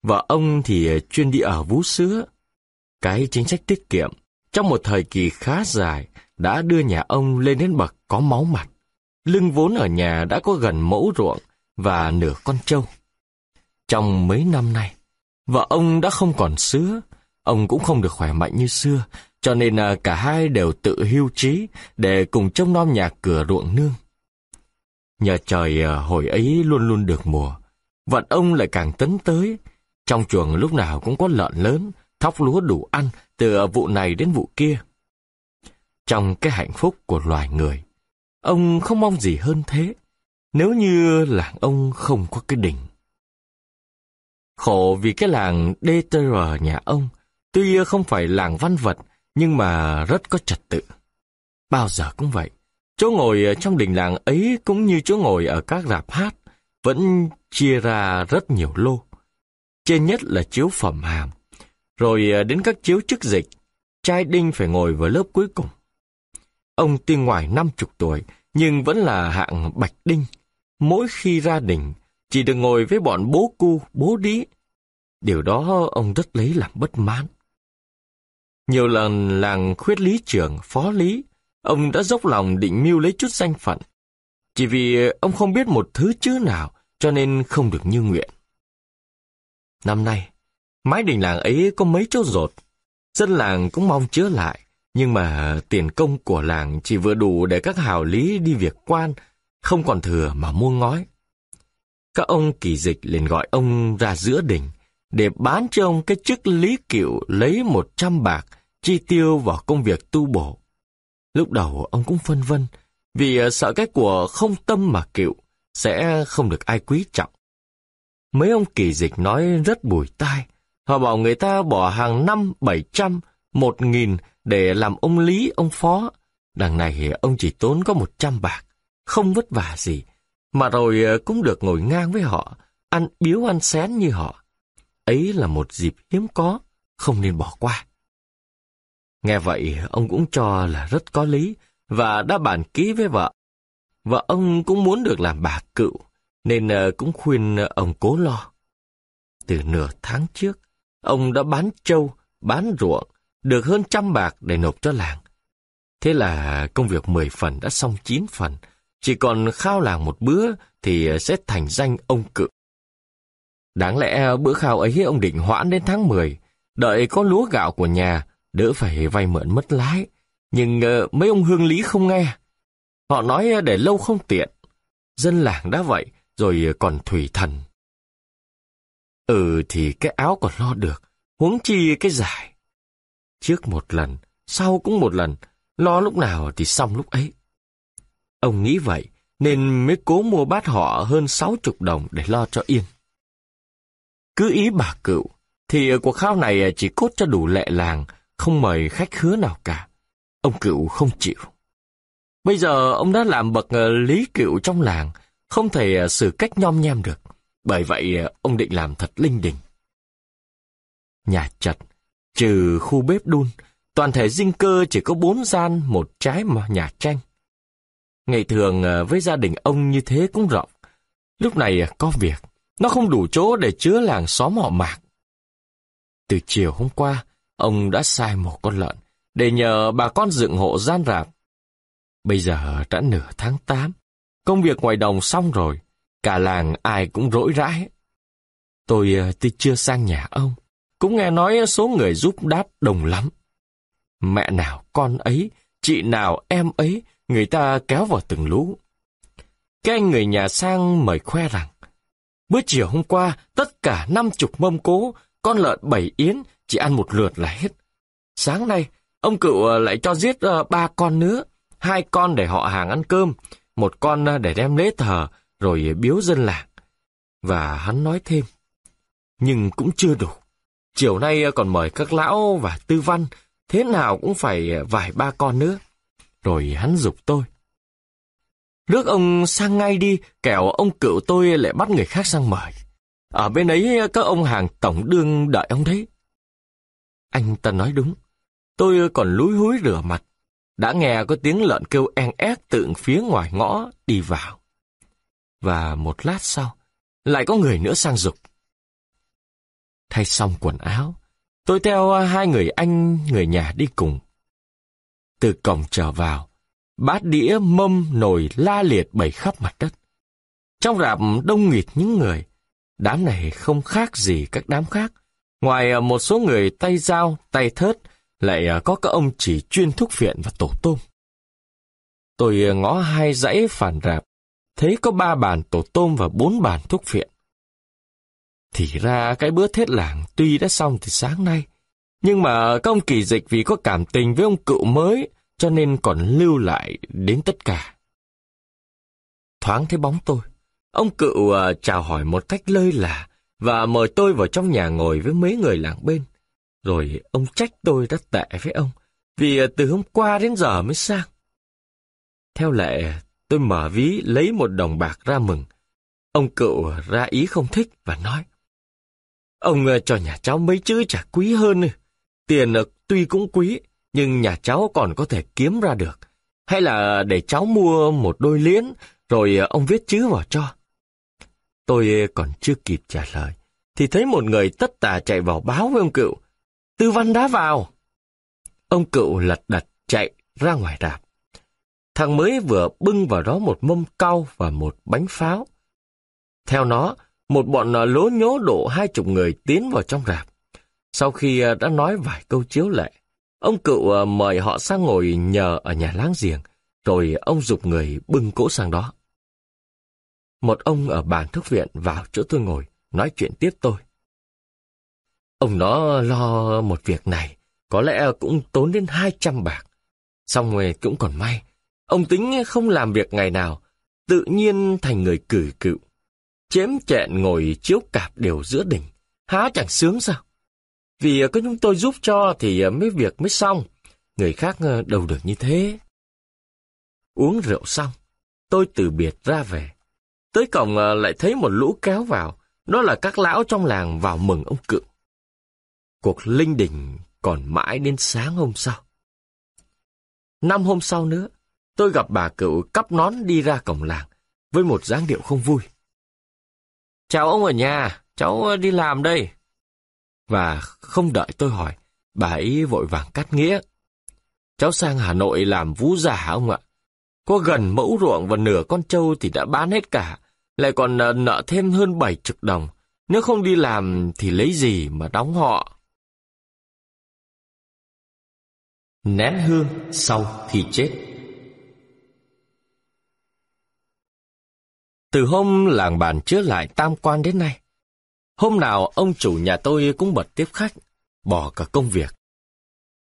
và ông thì ờ, chuyên đi ở vú sữa. Cái chính sách tiết kiệm trong một thời kỳ khá dài đã đưa nhà ông lên đến bậc có máu mặt. Lưng vốn ở nhà đã có gần mẫu ruộng và nửa con trâu. Trong mấy năm nay, vợ ông đã không còn sữa, ông cũng không được khỏe mạnh như xưa, cho nên à, cả hai đều tự hưu trí để cùng trông nom nhà cửa ruộng nương. Nhờ trời à, hồi ấy luôn luôn được mùa, vận ông lại càng tấn tới. Trong chuồng lúc nào cũng có lợn lớn, thóc lúa đủ ăn từ à, vụ này đến vụ kia. Trong cái hạnh phúc của loài người, ông không mong gì hơn thế, nếu như làng ông không có cái đỉnh. Khổ vì cái làng DTR nhà ông, tuy không phải làng văn vật, nhưng mà rất có trật tự. Bao giờ cũng vậy. Chỗ ngồi trong đình làng ấy cũng như chỗ ngồi ở các rạp hát, vẫn chia ra rất nhiều lô. Trên nhất là chiếu phẩm hàm, rồi à, đến các chiếu chức dịch, trai đinh phải ngồi vào lớp cuối cùng. Ông tuy ngoài năm chục tuổi, nhưng vẫn là hạng bạch đinh. Mỗi khi ra đình, chỉ được ngồi với bọn bố cu, bố đĩ. Điều đó ông rất lấy làm bất mãn. Nhiều lần làng khuyết lý trưởng, phó lý, ông đã dốc lòng định mưu lấy chút danh phận. Chỉ vì ông không biết một thứ chữ nào, cho nên không được như nguyện. Năm nay, mái đình làng ấy có mấy chỗ rột. Dân làng cũng mong chứa lại, nhưng mà tiền công của làng chỉ vừa đủ để các hào lý đi việc quan, không còn thừa mà mua ngói. Các ông kỳ dịch liền gọi ông ra giữa đình, để bán cho ông cái chức lý cựu lấy một trăm bạc, chi tiêu vào công việc tu bổ. Lúc đầu ông cũng phân vân, vì ờ, sợ cái của không tâm mà cựu sẽ không được ai quý trọng. Mấy ông kỳ dịch nói rất bùi tai, họ bảo người ta bỏ hàng năm bảy trăm, một nghìn để làm ông Lý, ông Phó. Đằng này ông chỉ tốn có một trăm bạc, không vất vả gì, mà rồi ờ, cũng được ngồi ngang với họ, ăn biếu ăn xén như họ. Ấy là một dịp hiếm có, không nên bỏ qua. Nghe vậy, ông cũng cho là rất có lý, và đã bàn ký với vợ. Vợ ông cũng muốn được làm bà cựu, nên ờ, cũng khuyên ông cố lo. Từ nửa tháng trước, ông đã bán trâu, bán ruộng, được hơn trăm bạc để nộp cho làng. Thế là công việc mười phần đã xong chín phần, chỉ còn khao làng một bữa thì ờ, sẽ thành danh ông cựu. Đáng lẽ bữa khao ấy ông định hoãn đến tháng 10, đợi có lúa gạo của nhà, đỡ phải vay mượn mất lái. Nhưng uh, mấy ông hương lý không nghe. Họ nói để lâu không tiện. Dân làng đã vậy, rồi còn thủy thần. Ừ thì cái áo còn lo được, huống chi cái giải. Trước một lần, sau cũng một lần, lo lúc nào thì xong lúc ấy. Ông nghĩ vậy, nên mới cố mua bát họ hơn sáu chục đồng để lo cho yên. Cứ ý bà cựu, thì cuộc khao này chỉ cốt cho đủ lệ làng, không mời khách khứa nào cả. Ông cựu không chịu. Bây giờ ông đã làm bậc ờ, lý cựu trong làng, không thể ờ, xử cách nhom nhem được. Bởi vậy ờ, ông định làm thật linh đình. Nhà chật, trừ khu bếp đun, toàn thể dinh cơ chỉ có bốn gian một trái mà nhà tranh. Ngày thường với gia đình ông như thế cũng rộng. Lúc này có việc, nó không đủ chỗ để chứa làng xóm họ mạc. Từ chiều hôm qua, ông đã sai một con lợn để nhờ bà con dựng hộ gian rạp. Bây giờ đã nửa tháng 8, công việc ngoài đồng xong rồi, cả làng ai cũng rỗi rãi. Tôi ờ, tuy chưa sang nhà ông, cũng nghe nói số người giúp đáp đồng lắm. Mẹ nào con ấy, chị nào em ấy, người ta kéo vào từng lũ. Cái anh người nhà sang mời khoe rằng, Bữa chiều hôm qua, tất cả năm chục mâm cố, con lợn bảy yến, chỉ ăn một lượt là hết. Sáng nay, ông cựu ờ, lại cho giết uh, ba con nữa, hai con để họ hàng ăn cơm, một con uh, để đem lễ thờ, rồi biếu dân làng. Và hắn nói thêm, nhưng cũng chưa đủ. Chiều nay còn mời các lão và tư văn, thế nào cũng phải vài ba con nữa. Rồi hắn dục tôi. Rước ông sang ngay đi, kẻo ông cựu tôi lại bắt người khác sang mời. Ở bên ấy các ông hàng tổng đương đợi ông đấy. Anh ta nói đúng. Tôi còn lúi húi rửa mặt. Đã nghe có tiếng lợn kêu en ép từ phía ngoài ngõ đi vào. Và một lát sau, lại có người nữa sang dục. Thay xong quần áo, tôi theo hai người anh, người nhà đi cùng. Từ cổng trở vào, bát đĩa mâm nồi la liệt bày khắp mặt đất. Trong rạp đông nghịt những người, đám này không khác gì các đám khác. Ngoài à, một số người tay dao, tay thớt, lại à, có các ông chỉ chuyên thuốc viện và tổ tôm. Tôi à, ngó hai dãy phản rạp, thấy có ba bàn tổ tôm và bốn bàn thuốc viện. Thì ra cái bữa thết làng tuy đã xong từ sáng nay, nhưng mà các ông kỳ dịch vì có cảm tình với ông cựu mới cho nên còn lưu lại đến tất cả. Thoáng thấy bóng tôi, ông cựu à, chào hỏi một cách lơi là, và mời tôi vào trong nhà ngồi với mấy người làng bên. Rồi ông trách tôi đã tệ với ông, vì à, từ hôm qua đến giờ mới sang. Theo lệ, tôi mở ví lấy một đồng bạc ra mừng. Ông cựu ra ý không thích và nói. Ông à, cho nhà cháu mấy chữ chả quý hơn. Tiền tuy cũng quý, nhưng nhà cháu còn có thể kiếm ra được. Hay là để cháu mua một đôi liễn, rồi ờ, ông viết chữ vào cho. Tôi còn chưa kịp trả lời, thì thấy một người tất tà chạy vào báo với ông cựu. Tư văn đã vào. Ông cựu lật đật chạy ra ngoài đạp Thằng mới vừa bưng vào đó một mâm cau và một bánh pháo. Theo nó, một bọn ờ, lố nhố độ hai chục người tiến vào trong rạp. Sau khi ờ, đã nói vài câu chiếu lệ, ông cựu ờ, mời họ sang ngồi nhờ ở nhà láng giềng, rồi ông dục người bưng cỗ sang đó. Một ông ở bàn thức viện vào chỗ tôi ngồi, nói chuyện tiếp tôi. Ông nó lo một việc này, có lẽ cũng tốn đến hai trăm bạc. Xong rồi cũng còn may, ông tính không làm việc ngày nào, tự nhiên thành người cử cựu. Chém chẹn ngồi chiếu cạp đều giữa đỉnh, há chẳng sướng sao? Vì ờ, có chúng tôi giúp cho thì ờ, mấy việc mới xong, người khác ờ, đâu được như thế. Uống rượu xong, tôi từ biệt ra về. Tới cổng lại thấy một lũ kéo vào, đó là các lão trong làng vào mừng ông cự. Cuộc linh đình còn mãi đến sáng hôm sau. Năm hôm sau nữa, tôi gặp bà cựu cắp nón đi ra cổng làng với một dáng điệu không vui. Chào ông ở nhà, cháu đi làm đây. Và không đợi tôi hỏi, bà ấy vội vàng cắt nghĩa. Cháu sang Hà Nội làm vú giả ông ạ. Có gần mẫu ruộng và nửa con trâu thì đã bán hết cả, lại còn ờ, nợ thêm hơn bảy chục đồng. Nếu không đi làm thì lấy gì mà đóng họ. Nén hương sau khi chết Từ hôm làng bàn chứa lại tam quan đến nay, hôm nào ông chủ nhà tôi cũng bật tiếp khách, bỏ cả công việc.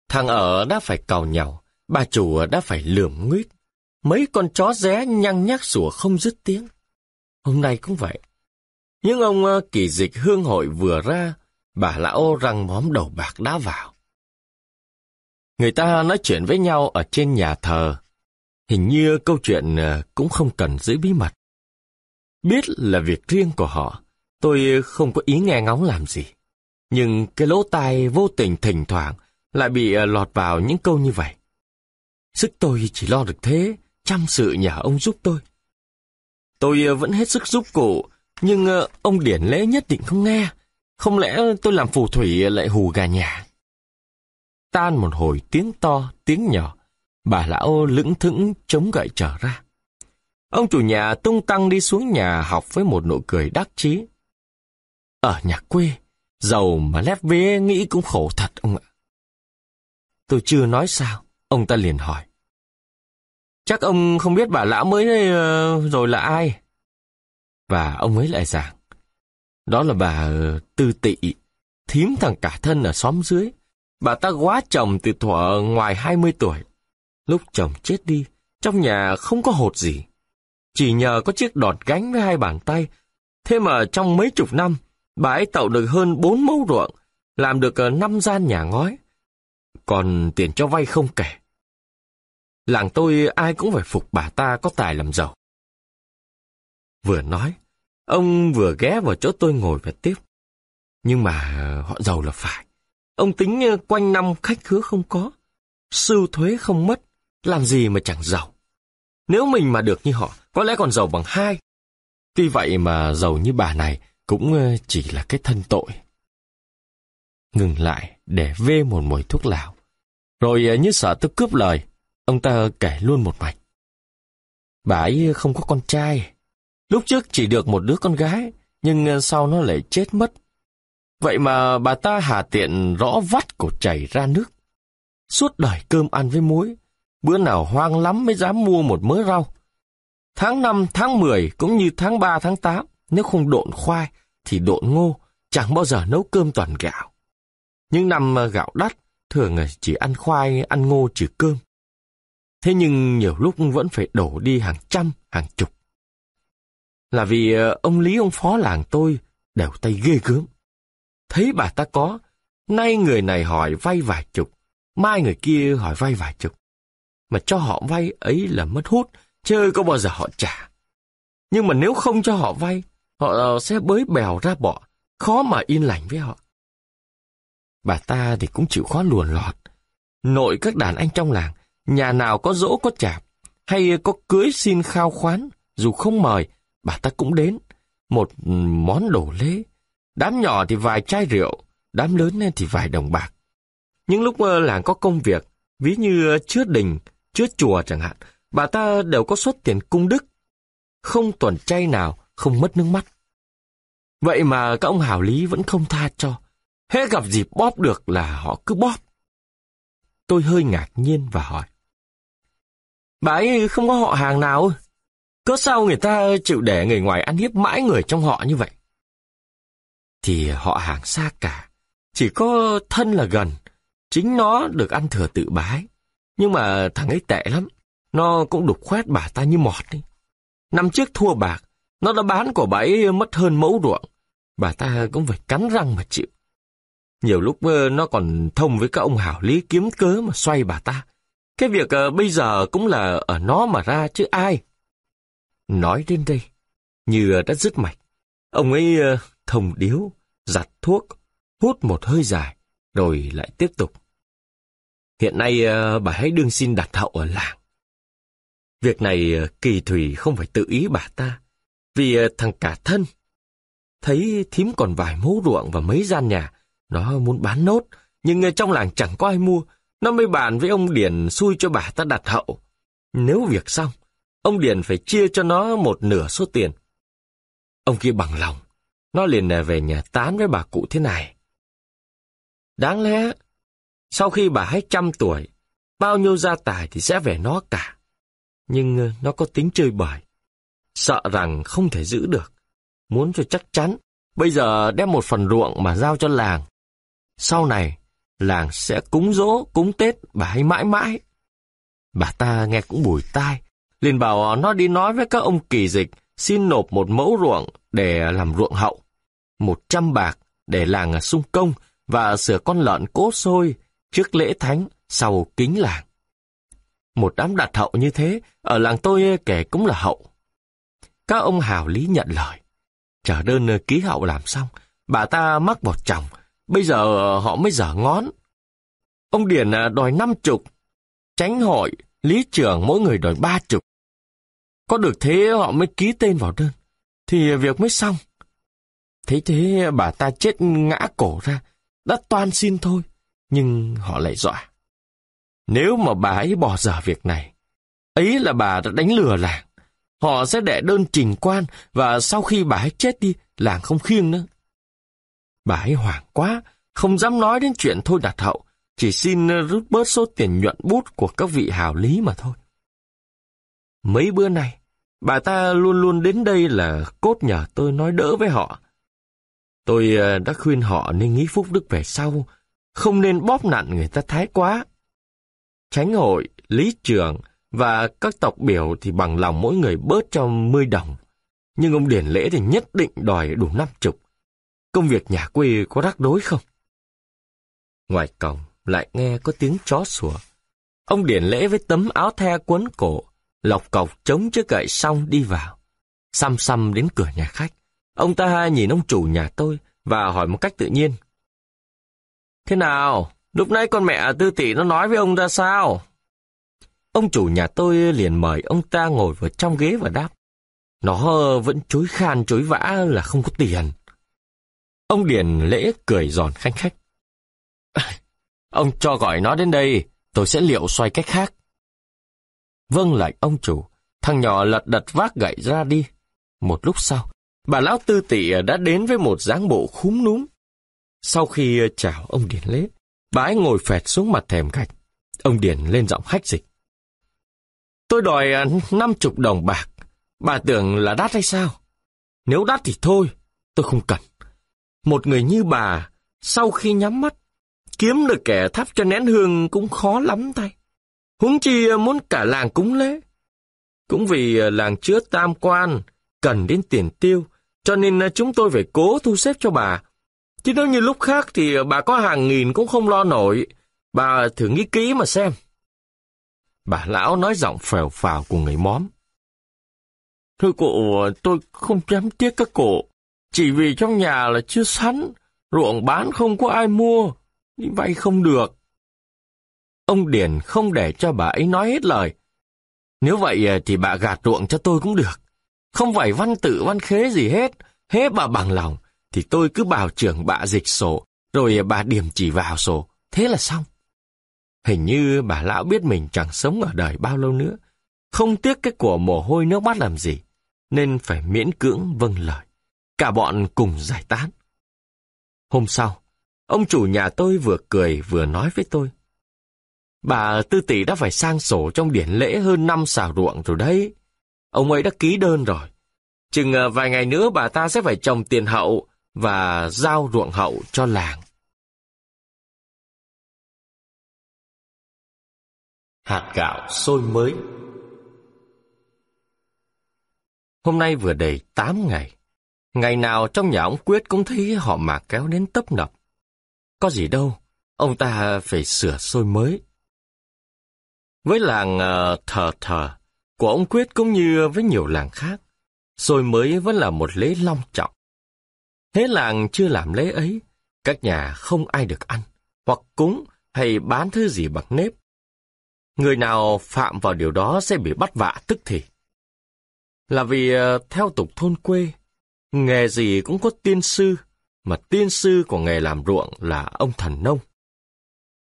Thằng ở đã phải cào nhau bà chủ đã phải lườm nguyết, mấy con chó ré nhăng nhác sủa không dứt tiếng. Hôm nay cũng vậy. Nhưng ông ờ, kỳ dịch hương hội vừa ra, bà lão răng móm đầu bạc đá vào. Người ta nói chuyện với nhau ở trên nhà thờ. Hình như câu chuyện ờ, cũng không cần giữ bí mật. Biết là việc riêng của họ, tôi không có ý nghe ngóng làm gì. Nhưng cái lỗ tai vô tình thỉnh thoảng lại bị ờ, lọt vào những câu như vậy. Sức tôi chỉ lo được thế, chăm sự nhờ ông giúp tôi. Tôi ờ, vẫn hết sức giúp cụ, nhưng ờ, ông điển lễ nhất định không nghe. Không lẽ tôi làm phù thủy lại hù gà nhà? Tan một hồi tiếng to, tiếng nhỏ, bà lão lững thững chống gậy trở ra. Ông chủ nhà tung tăng đi xuống nhà học với một nụ cười đắc chí. Ở nhà quê, giàu mà lép vế nghĩ cũng khổ thật ông ạ. Tôi chưa nói sao, ông ta liền hỏi. Chắc ông không biết bà lão mới đây rồi là ai? Và ông ấy lại giảng. Đó là bà ờ, Tư Tị, thím thằng cả thân ở xóm dưới. Bà ta quá chồng từ thuở ngoài 20 tuổi. Lúc chồng chết đi, trong nhà không có hột gì. Chỉ nhờ có chiếc đọt gánh với hai bàn tay. Thế mà trong mấy chục năm, bà ấy tạo được hơn bốn mẫu ruộng, làm được ờ, năm gian nhà ngói. Còn tiền cho vay không kể. Làng tôi ai cũng phải phục bà ta có tài làm giàu. Vừa nói, ông vừa ghé vào chỗ tôi ngồi và tiếp. Nhưng mà ờ, họ giàu là phải. Ông tính ờ, quanh năm khách khứa không có, sưu thuế không mất, làm gì mà chẳng giàu. Nếu mình mà được như họ, có lẽ còn giàu bằng hai. Tuy vậy mà giàu như bà này cũng ờ, chỉ là cái thân tội. Ngừng lại để vê một mùi thuốc lào. Rồi ờ, như sợ tôi cướp lời, ông ta kể luôn một mạch. Bà ấy không có con trai. Lúc trước chỉ được một đứa con gái, nhưng ờ, sau nó lại chết mất Vậy mà bà ta hà tiện rõ vắt cổ chảy ra nước. Suốt đời cơm ăn với muối, bữa nào hoang lắm mới dám mua một mớ rau. Tháng 5, tháng 10 cũng như tháng 3, tháng 8, nếu không độn khoai thì độn ngô, chẳng bao giờ nấu cơm toàn gạo. Những năm ờ, gạo đắt, thường ờ, chỉ ăn khoai, ăn ngô trừ cơm. Thế nhưng nhiều lúc vẫn phải đổ đi hàng trăm, hàng chục. Là vì ờ, ông Lý ông phó làng tôi đều tay ghê gớm. Thấy bà ta có, nay người này hỏi vay vài chục, mai người kia hỏi vay vài chục. Mà cho họ vay ấy là mất hút, chứ có bao giờ họ trả. Nhưng mà nếu không cho họ vay, họ ờ, sẽ bới bèo ra bỏ, khó mà yên lành với họ. Bà ta thì cũng chịu khó luồn lọt. Nội các đàn anh trong làng, nhà nào có dỗ có chạp, hay có cưới xin khao khoán, dù không mời, bà ta cũng đến. Một ừ, món đồ lễ. Đám nhỏ thì vài chai rượu, đám lớn thì vài đồng bạc. Những lúc ờ, làng có công việc, ví như chứa đình, chứa chùa chẳng hạn, bà ta đều có xuất tiền cung đức. Không tuần chay nào, không mất nước mắt. Vậy mà các ông hảo lý vẫn không tha cho. hết gặp dịp bóp được là họ cứ bóp. Tôi hơi ngạc nhiên và hỏi. Bà ấy không có họ hàng nào Cớ sao người ta chịu để người ngoài ăn hiếp mãi người trong họ như vậy? Thì họ hàng xa cả. Chỉ có thân là gần. Chính nó được ăn thừa tự bái. Nhưng mà thằng ấy tệ lắm. Nó cũng đục khoét bà ta như mọt đi. Năm trước thua bạc, nó đã bán của bà ấy mất hơn mẫu ruộng. Bà ta cũng phải cắn răng mà chịu. Nhiều lúc ờ, nó còn thông với các ông hảo lý kiếm cớ mà xoay bà ta. Cái việc ờ, bây giờ cũng là ở nó mà ra chứ ai. Nói đến đây, như ờ, đã dứt mạch. Ông ấy thông điếu, giặt thuốc, hút một hơi dài, rồi lại tiếp tục. Hiện nay bà hãy đương xin đặt hậu ở làng. Việc này kỳ thủy không phải tự ý bà ta, vì ờ, thằng cả thân. Thấy thím còn vài mố ruộng và mấy gian nhà, nó muốn bán nốt, nhưng ờ, trong làng chẳng có ai mua, nó mới bàn với ông Điền xui cho bà ta đặt hậu. Nếu việc xong, ông Điền phải chia cho nó một nửa số tiền. Ông kia bằng lòng, nó liền ờ, về nhà tán với bà cụ thế này. Đáng lẽ, sau khi bà hết trăm tuổi, bao nhiêu gia tài thì sẽ về nó cả. Nhưng nó có tính chơi bời, sợ rằng không thể giữ được. Muốn cho chắc chắn, bây giờ đem một phần ruộng mà giao cho làng. Sau này, làng sẽ cúng dỗ, cúng Tết bà ấy mãi mãi. Bà ta nghe cũng bùi tai, liền bảo nó đi nói với các ông kỳ dịch xin nộp một mẫu ruộng để làm ruộng hậu. Một trăm bạc để làng sung công và sửa con lợn cố sôi trước lễ thánh sau kính làng. Một đám đặt hậu như thế, ở làng tôi kể cũng là hậu. Các ông hào lý nhận lời. Chờ đơn ờ, ký hậu làm xong, bà ta mắc một chồng, Bây giờ ờ, họ mới dở ngón. Ông Điển ờ, đòi năm chục, tránh hội, lý trưởng mỗi người đòi ba chục. Có được thế họ mới ký tên vào đơn, thì việc mới xong. Thế thế bà ta chết ngã cổ ra, đã toan xin thôi, nhưng họ lại dọa. Nếu mà bà ấy bỏ dở việc này, ấy là bà đã đánh lừa làng. Họ sẽ đệ đơn trình quan và sau khi bà ấy chết đi, làng không khiêng nữa. Bà ấy hoảng quá, không dám nói đến chuyện thôi đặt hậu, chỉ xin rút bớt số tiền nhuận bút của các vị hào lý mà thôi. Mấy bữa nay, bà ta luôn luôn đến đây là cốt nhờ tôi nói đỡ với họ. Tôi ờ, đã khuyên họ nên nghĩ phúc đức về sau, không nên bóp nặn người ta thái quá. Tránh hội, lý trường và các tộc biểu thì bằng lòng mỗi người bớt cho 10 đồng. Nhưng ông Điển Lễ thì nhất định đòi đủ năm chục. Công việc nhà quê có rắc rối không? Ngoài cổng lại nghe có tiếng chó sủa. Ông Điển lễ với tấm áo the quấn cổ, lọc cọc chống chiếc gậy xong đi vào. Xăm xăm đến cửa nhà khách. Ông ta nhìn ông chủ nhà tôi và hỏi một cách tự nhiên. Thế nào? Lúc nãy con mẹ tư tỷ nó nói với ông ra sao? Ông chủ nhà tôi liền mời ông ta ngồi vào trong ghế và đáp. Nó vẫn chối khan chối vã là không có tiền. Ông Điền lễ cười giòn khanh khách. Ông cho gọi nó đến đây, tôi sẽ liệu xoay cách khác. Vâng lệnh ông chủ, thằng nhỏ lật đật vác gậy ra đi. Một lúc sau, bà lão tư tỷ đã đến với một dáng bộ khúm núm. Sau khi chào ông Điền lễ, bà ấy ngồi phẹt xuống mặt thèm gạch. Ông Điền lên giọng hách dịch. Tôi đòi à, năm chục đồng bạc. Bà tưởng là đắt hay sao? Nếu đắt thì thôi, tôi không cần. Một người như bà, sau khi nhắm mắt, kiếm được kẻ thắp cho nén hương cũng khó lắm tay. Huống chi à, muốn cả làng cúng lễ. Cũng vì à, làng chứa tam quan, cần đến tiền tiêu, Cho nên chúng tôi phải cố thu xếp cho bà. Chứ nếu như lúc khác thì bà có hàng nghìn cũng không lo nổi. Bà thử nghĩ kỹ mà xem. Bà lão nói giọng phèo phào của người móm. Thưa cụ, tôi không dám tiếc các cụ. Chỉ vì trong nhà là chưa sẵn, ruộng bán không có ai mua, đi vay không được. Ông Điền không để cho bà ấy nói hết lời. Nếu vậy à, thì bà gạt ruộng cho tôi cũng được. Không phải văn tự văn khế gì hết. Hết bà bằng lòng, thì tôi cứ bảo trưởng bạ dịch sổ, rồi bà điểm chỉ vào sổ. Thế là xong. Hình như bà lão biết mình chẳng sống ở đời bao lâu nữa. Không tiếc cái của mồ hôi nước mắt làm gì, nên phải miễn cưỡng vâng lời. Cả bọn cùng giải tán. Hôm sau, ông chủ nhà tôi vừa cười vừa nói với tôi. Bà Tư Tỷ đã phải sang sổ trong điển lễ hơn năm xào ruộng rồi đấy. Ông ấy đã ký đơn rồi. Chừng ờ, vài ngày nữa bà ta sẽ phải trồng tiền hậu và giao ruộng hậu cho làng. Hạt gạo sôi mới Hôm nay vừa đầy 8 ngày. Ngày nào trong nhà ông Quyết cũng thấy họ mà kéo đến tấp nập. Có gì đâu, ông ta phải sửa sôi mới. Với làng ờ, thờ thờ của ông Quyết cũng như với nhiều làng khác, sôi mới vẫn là một lễ long trọng. Thế làng chưa làm lễ ấy, các nhà không ai được ăn, hoặc cúng hay bán thứ gì bằng nếp. Người nào phạm vào điều đó sẽ bị bắt vạ tức thì. Là vì ờ, theo tục thôn quê, nghề gì cũng có tiên sư, mà tiên sư của nghề làm ruộng là ông thần nông.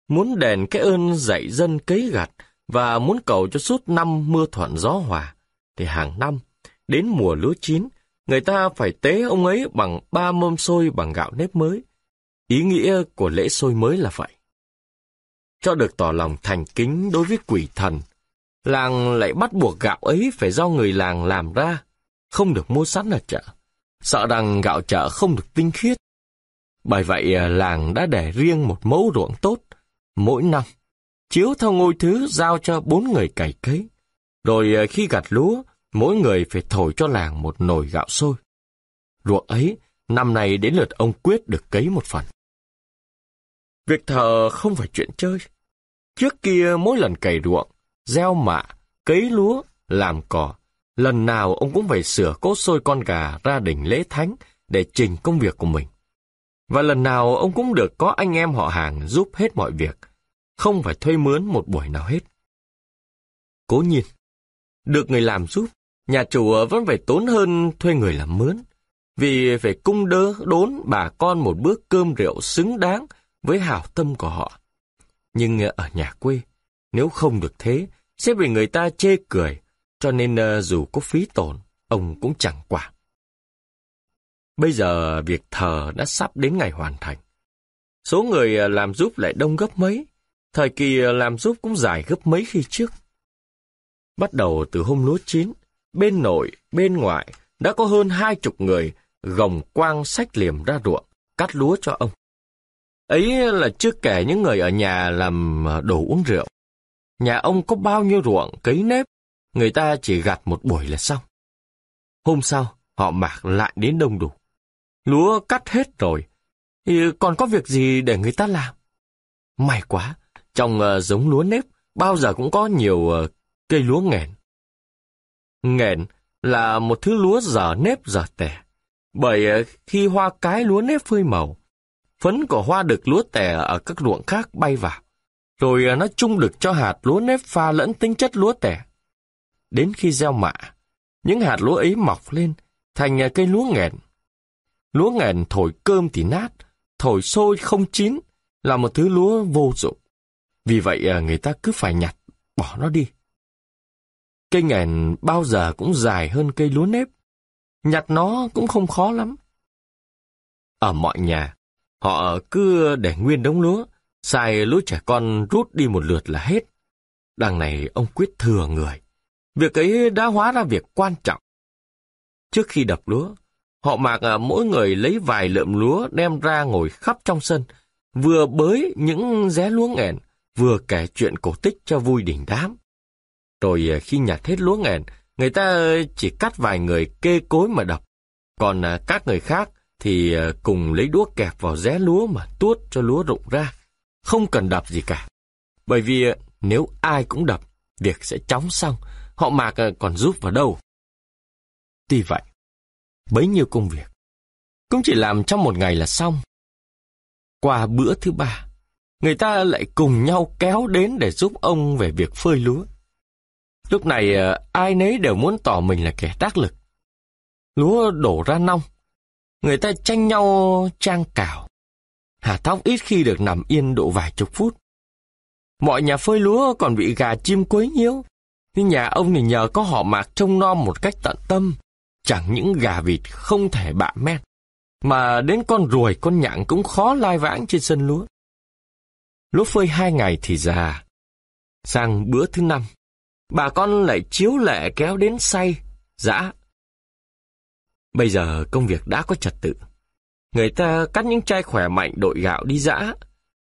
Muốn đền cái ơn dạy dân cấy gặt và muốn cầu cho suốt năm mưa thuận gió hòa, thì hàng năm, đến mùa lúa chín, người ta phải tế ông ấy bằng ba mâm xôi bằng gạo nếp mới. Ý nghĩa của lễ xôi mới là vậy. Cho được tỏ lòng thành kính đối với quỷ thần, làng lại bắt buộc gạo ấy phải do người làng làm ra, không được mua sẵn ở chợ. Sợ rằng gạo chợ không được tinh khiết. Bởi vậy à, làng đã để riêng một mẫu ruộng tốt, mỗi năm chiếu theo ngôi thứ giao cho bốn người cày cấy. Rồi à, khi gặt lúa, mỗi người phải thổi cho làng một nồi gạo sôi. Ruộng ấy, năm nay đến lượt ông Quyết được cấy một phần. Việc thờ không phải chuyện chơi. Trước kia mỗi lần cày ruộng, gieo mạ, cấy lúa, làm cỏ, lần nào ông cũng phải sửa cốt sôi con gà ra đỉnh lễ thánh để trình công việc của mình. Và lần nào ông cũng được có anh em họ hàng giúp hết mọi việc, không phải thuê mướn một buổi nào hết. Cố nhiên, được người làm giúp, nhà chủ vẫn phải tốn hơn thuê người làm mướn, vì phải cung đỡ đốn bà con một bữa cơm rượu xứng đáng với hảo tâm của họ. Nhưng ở nhà quê, nếu không được thế, sẽ bị người ta chê cười, cho nên ờ, dù có phí tổn, ông cũng chẳng quản. Bây giờ việc thờ đã sắp đến ngày hoàn thành. Số người ờ, làm giúp lại đông gấp mấy, Thời kỳ ờ, làm giúp cũng dài gấp mấy khi trước. Bắt đầu từ hôm lúa chín, bên nội, bên ngoại đã có hơn hai chục người gồng quang sách liềm ra ruộng, cắt lúa cho ông. Ấy là chưa kể những người ở nhà làm ờ, đồ uống rượu. Nhà ông có bao nhiêu ruộng cấy nếp, người ta chỉ gặt một buổi là xong. Hôm sau, họ mạc lại đến đông đủ. Lúa cắt hết rồi, thì còn có việc gì để người ta làm? May quá, trong uh, ờ, giống lúa nếp, bao giờ cũng có nhiều uh, cây lúa nghèn. Nghèn là một thứ lúa dở nếp dở tẻ, bởi uh, khi hoa cái lúa nếp phơi màu, phấn của hoa được lúa tẻ ở các ruộng khác bay vào, rồi à, nó chung được cho hạt lúa nếp pha lẫn tính chất lúa tẻ. Đến khi gieo mạ, những hạt lúa ấy mọc lên thành à, cây lúa nghèn. Lúa nghèn thổi cơm thì nát, thổi sôi không chín, là một thứ lúa vô dụng. Vì vậy à, người ta cứ phải nhặt, bỏ nó đi. Cây nghèn bao giờ cũng dài hơn cây lúa nếp. Nhặt nó cũng không khó lắm. Ở mọi nhà, họ cứ để nguyên đống lúa, xài lúa trẻ con rút đi một lượt là hết. Đằng này ông quyết thừa người. Việc ấy đã hóa ra việc quan trọng. Trước khi đập lúa, họ mặc à, mỗi người lấy vài lượm lúa đem ra ngồi khắp trong sân, vừa bới những ré lúa nghèn, vừa kể chuyện cổ tích cho vui đỉnh đám. Rồi à, khi nhặt hết lúa nghèn, người ta chỉ cắt vài người kê cối mà đập. Còn à, các người khác thì ờ, cùng lấy đũa kẹp vào ré lúa mà tuốt cho lúa rụng ra. Không cần đập gì cả. Bởi vì ờ, nếu ai cũng đập, việc sẽ chóng xong, họ mạc ờ, còn giúp vào đâu. Tuy vậy, bấy nhiêu công việc, cũng chỉ làm trong một ngày là xong. Qua bữa thứ ba, người ta lại cùng nhau kéo đến để giúp ông về việc phơi lúa. Lúc này ai nấy đều muốn tỏ mình là kẻ tác lực. Lúa đổ ra nong, người ta tranh nhau trang cào. Hà Thóc ít khi được nằm yên độ vài chục phút. Mọi nhà phơi lúa còn bị gà chim quấy nhiễu. Nhưng nhà ông thì nhờ có họ mạc trông nom một cách tận tâm. Chẳng những gà vịt không thể bạ men. Mà đến con ruồi, con nhặng cũng khó lai vãng trên sân lúa. Lúa phơi hai ngày thì già. Sang bữa thứ năm, bà con lại chiếu lệ kéo đến say, dã. Bây giờ công việc đã có trật tự. Người ta cắt những chai khỏe mạnh đội gạo đi dã.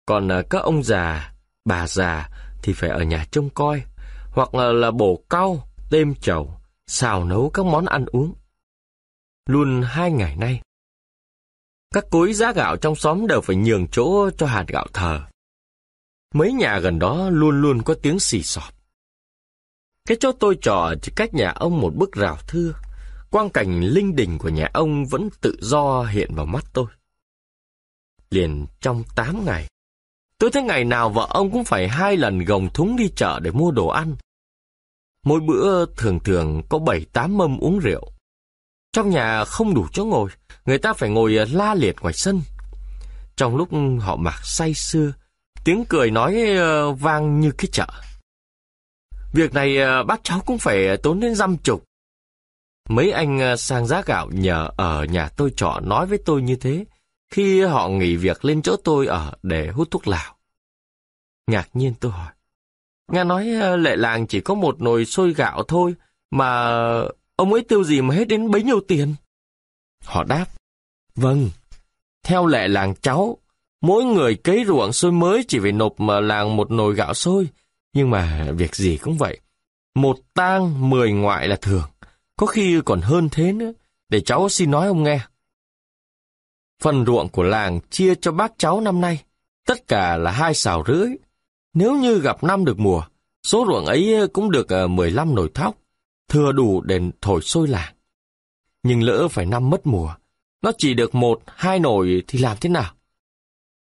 Còn ờ, các ông già, bà già thì phải ở nhà trông coi. Hoặc là, là bổ cau, têm chầu, xào nấu các món ăn uống. Luôn hai ngày nay, các cối giá gạo trong xóm đều phải nhường chỗ cho hạt gạo thờ. Mấy nhà gần đó luôn luôn có tiếng xì xọp. Cái chỗ tôi trọ chỉ cách nhà ông một bức rào thưa. Quang cảnh linh đình của nhà ông vẫn tự do hiện vào mắt tôi. Liền trong tám ngày, tôi thấy ngày nào vợ ông cũng phải hai lần gồng thúng đi chợ để mua đồ ăn. Mỗi bữa thường thường có bảy tám mâm uống rượu. Trong nhà không đủ chỗ ngồi, người ta phải ngồi la liệt ngoài sân. Trong lúc họ mặc say sưa, tiếng cười nói ờ, vang như cái chợ. Việc này ờ, bác cháu cũng phải tốn đến dăm chục. Mấy anh ờ, sang giá gạo nhờ ở nhà tôi trọ nói với tôi như thế, khi họ nghỉ việc lên chỗ tôi ở để hút thuốc lào. Ngạc nhiên tôi hỏi, nghe nói ờ, lệ làng chỉ có một nồi sôi gạo thôi, mà ông ấy tiêu gì mà hết đến bấy nhiêu tiền? Họ đáp, vâng, theo lệ làng cháu, mỗi người cấy ruộng sôi mới chỉ phải nộp mà làng một nồi gạo sôi, nhưng mà việc gì cũng vậy. Một tang, mười ngoại là thường. Có khi còn hơn thế nữa, để cháu xin nói ông nghe. Phần ruộng của làng chia cho bác cháu năm nay, tất cả là hai xào rưỡi. Nếu như gặp năm được mùa, số ruộng ấy cũng được ờ, 15 nồi thóc, thừa đủ để thổi sôi làng. Nhưng lỡ phải năm mất mùa, nó chỉ được một, hai nồi thì làm thế nào?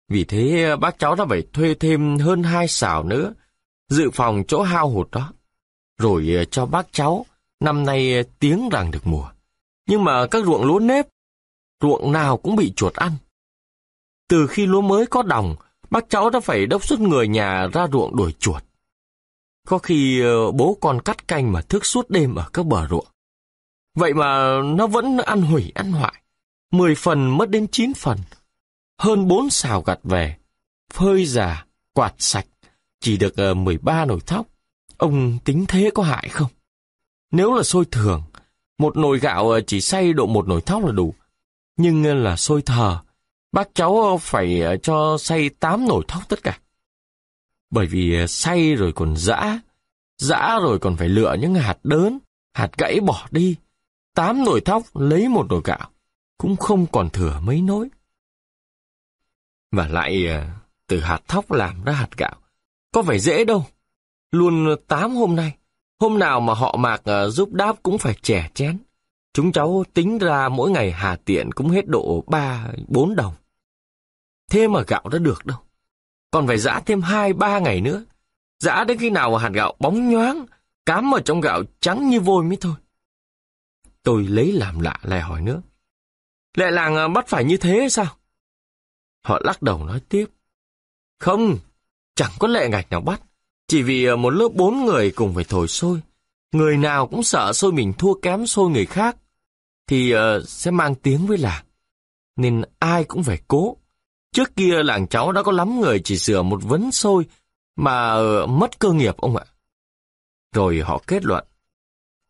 Vì thế ờ, bác cháu đã phải thuê thêm hơn hai xào nữa, dự phòng chỗ hao hụt đó. Rồi ờ, cho bác cháu Năm nay ờ, tiếng rằng được mùa. Nhưng mà các ruộng lúa nếp, ruộng nào cũng bị chuột ăn. Từ khi lúa mới có đồng, bác cháu đã phải đốc xuất người nhà ra ruộng đuổi chuột. Có khi ờ, bố con cắt canh mà thức suốt đêm ở các bờ ruộng. Vậy mà nó vẫn ăn hủy ăn hoại. Mười phần mất đến chín phần. Hơn bốn xào gặt về. Phơi già, quạt sạch. Chỉ được ờ, mười ba nồi thóc. Ông tính thế có hại không? Nếu là sôi thường, một nồi gạo ờ, chỉ xay độ một nồi thóc là đủ. Nhưng ờ, là sôi thờ, bác cháu ờ, phải cho xay tám nồi thóc tất cả. Bởi vì xay rồi còn giã, giã rồi còn phải lựa những hạt đớn, hạt gãy bỏ đi. Tám nồi thóc lấy một nồi gạo, cũng không còn thừa mấy nối. Và lại từ hạt thóc làm ra hạt gạo, có phải dễ đâu. Luôn tám hôm nay, Hôm nào mà họ mạc uh, giúp đáp cũng phải trẻ chén. Chúng cháu tính ra mỗi ngày hà tiện cũng hết độ 3-4 đồng. Thế mà gạo đã được đâu. Còn phải giã thêm 2-3 ngày nữa. Giã đến khi nào hạt gạo bóng nhoáng, cám ở trong gạo trắng như vôi mới thôi. Tôi lấy làm lạ lại hỏi nữa. Lệ làng ờ, bắt phải như thế sao? Họ lắc đầu nói tiếp. Không, chẳng có lệ ngạch nào bắt. Chỉ vì ờ, một lớp bốn người cùng phải thổi sôi, người nào cũng sợ sôi mình thua kém sôi người khác, thì uh, sẽ mang tiếng với làng. Nên ai cũng phải cố. Trước kia làng cháu đã có lắm người chỉ sửa một vấn sôi mà uh, mất cơ nghiệp ông ạ. Rồi họ kết luận,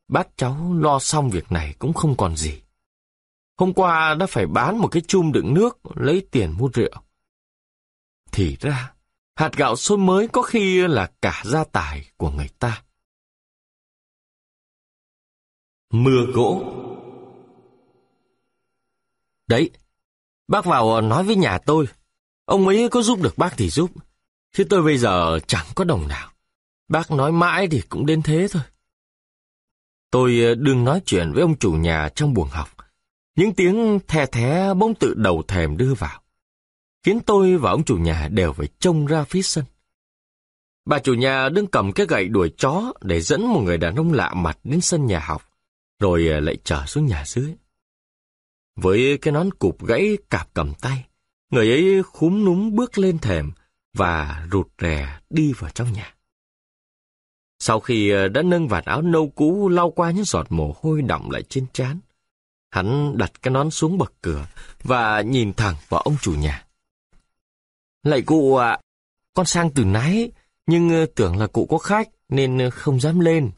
bác cháu lo xong việc này cũng không còn gì. Hôm qua đã phải bán một cái chum đựng nước lấy tiền mua rượu. Thì ra, Hạt gạo xôi mới có khi là cả gia tài của người ta. Mưa gỗ Đấy, bác vào nói với nhà tôi. Ông ấy có giúp được bác thì giúp. Chứ tôi bây giờ chẳng có đồng nào. Bác nói mãi thì cũng đến thế thôi. Tôi ờ, đừng nói chuyện với ông chủ nhà trong buồng học. Những tiếng the thé bỗng tự đầu thèm đưa vào. Khiến tôi và ông chủ nhà đều phải trông ra phía sân. Bà chủ nhà đứng cầm cái gậy đuổi chó để dẫn một người đàn ông lạ mặt đến sân nhà học, rồi ờ, lại trở xuống nhà dưới. Với cái nón cụp gãy cạp cầm tay, người ấy khúm núm bước lên thềm và rụt rè đi vào trong nhà. Sau khi ờ, đã nâng vạt áo nâu cũ lau qua những giọt mồ hôi đọng lại trên trán, hắn đặt cái nón xuống bậc cửa và nhìn thẳng vào ông chủ nhà. Lạy cụ ạ, con sang từ nãy, nhưng ờ, tưởng là cụ có khách nên ờ, không dám lên.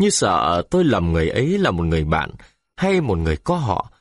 Như sợ tôi lầm người ấy là một người bạn hay một người có họ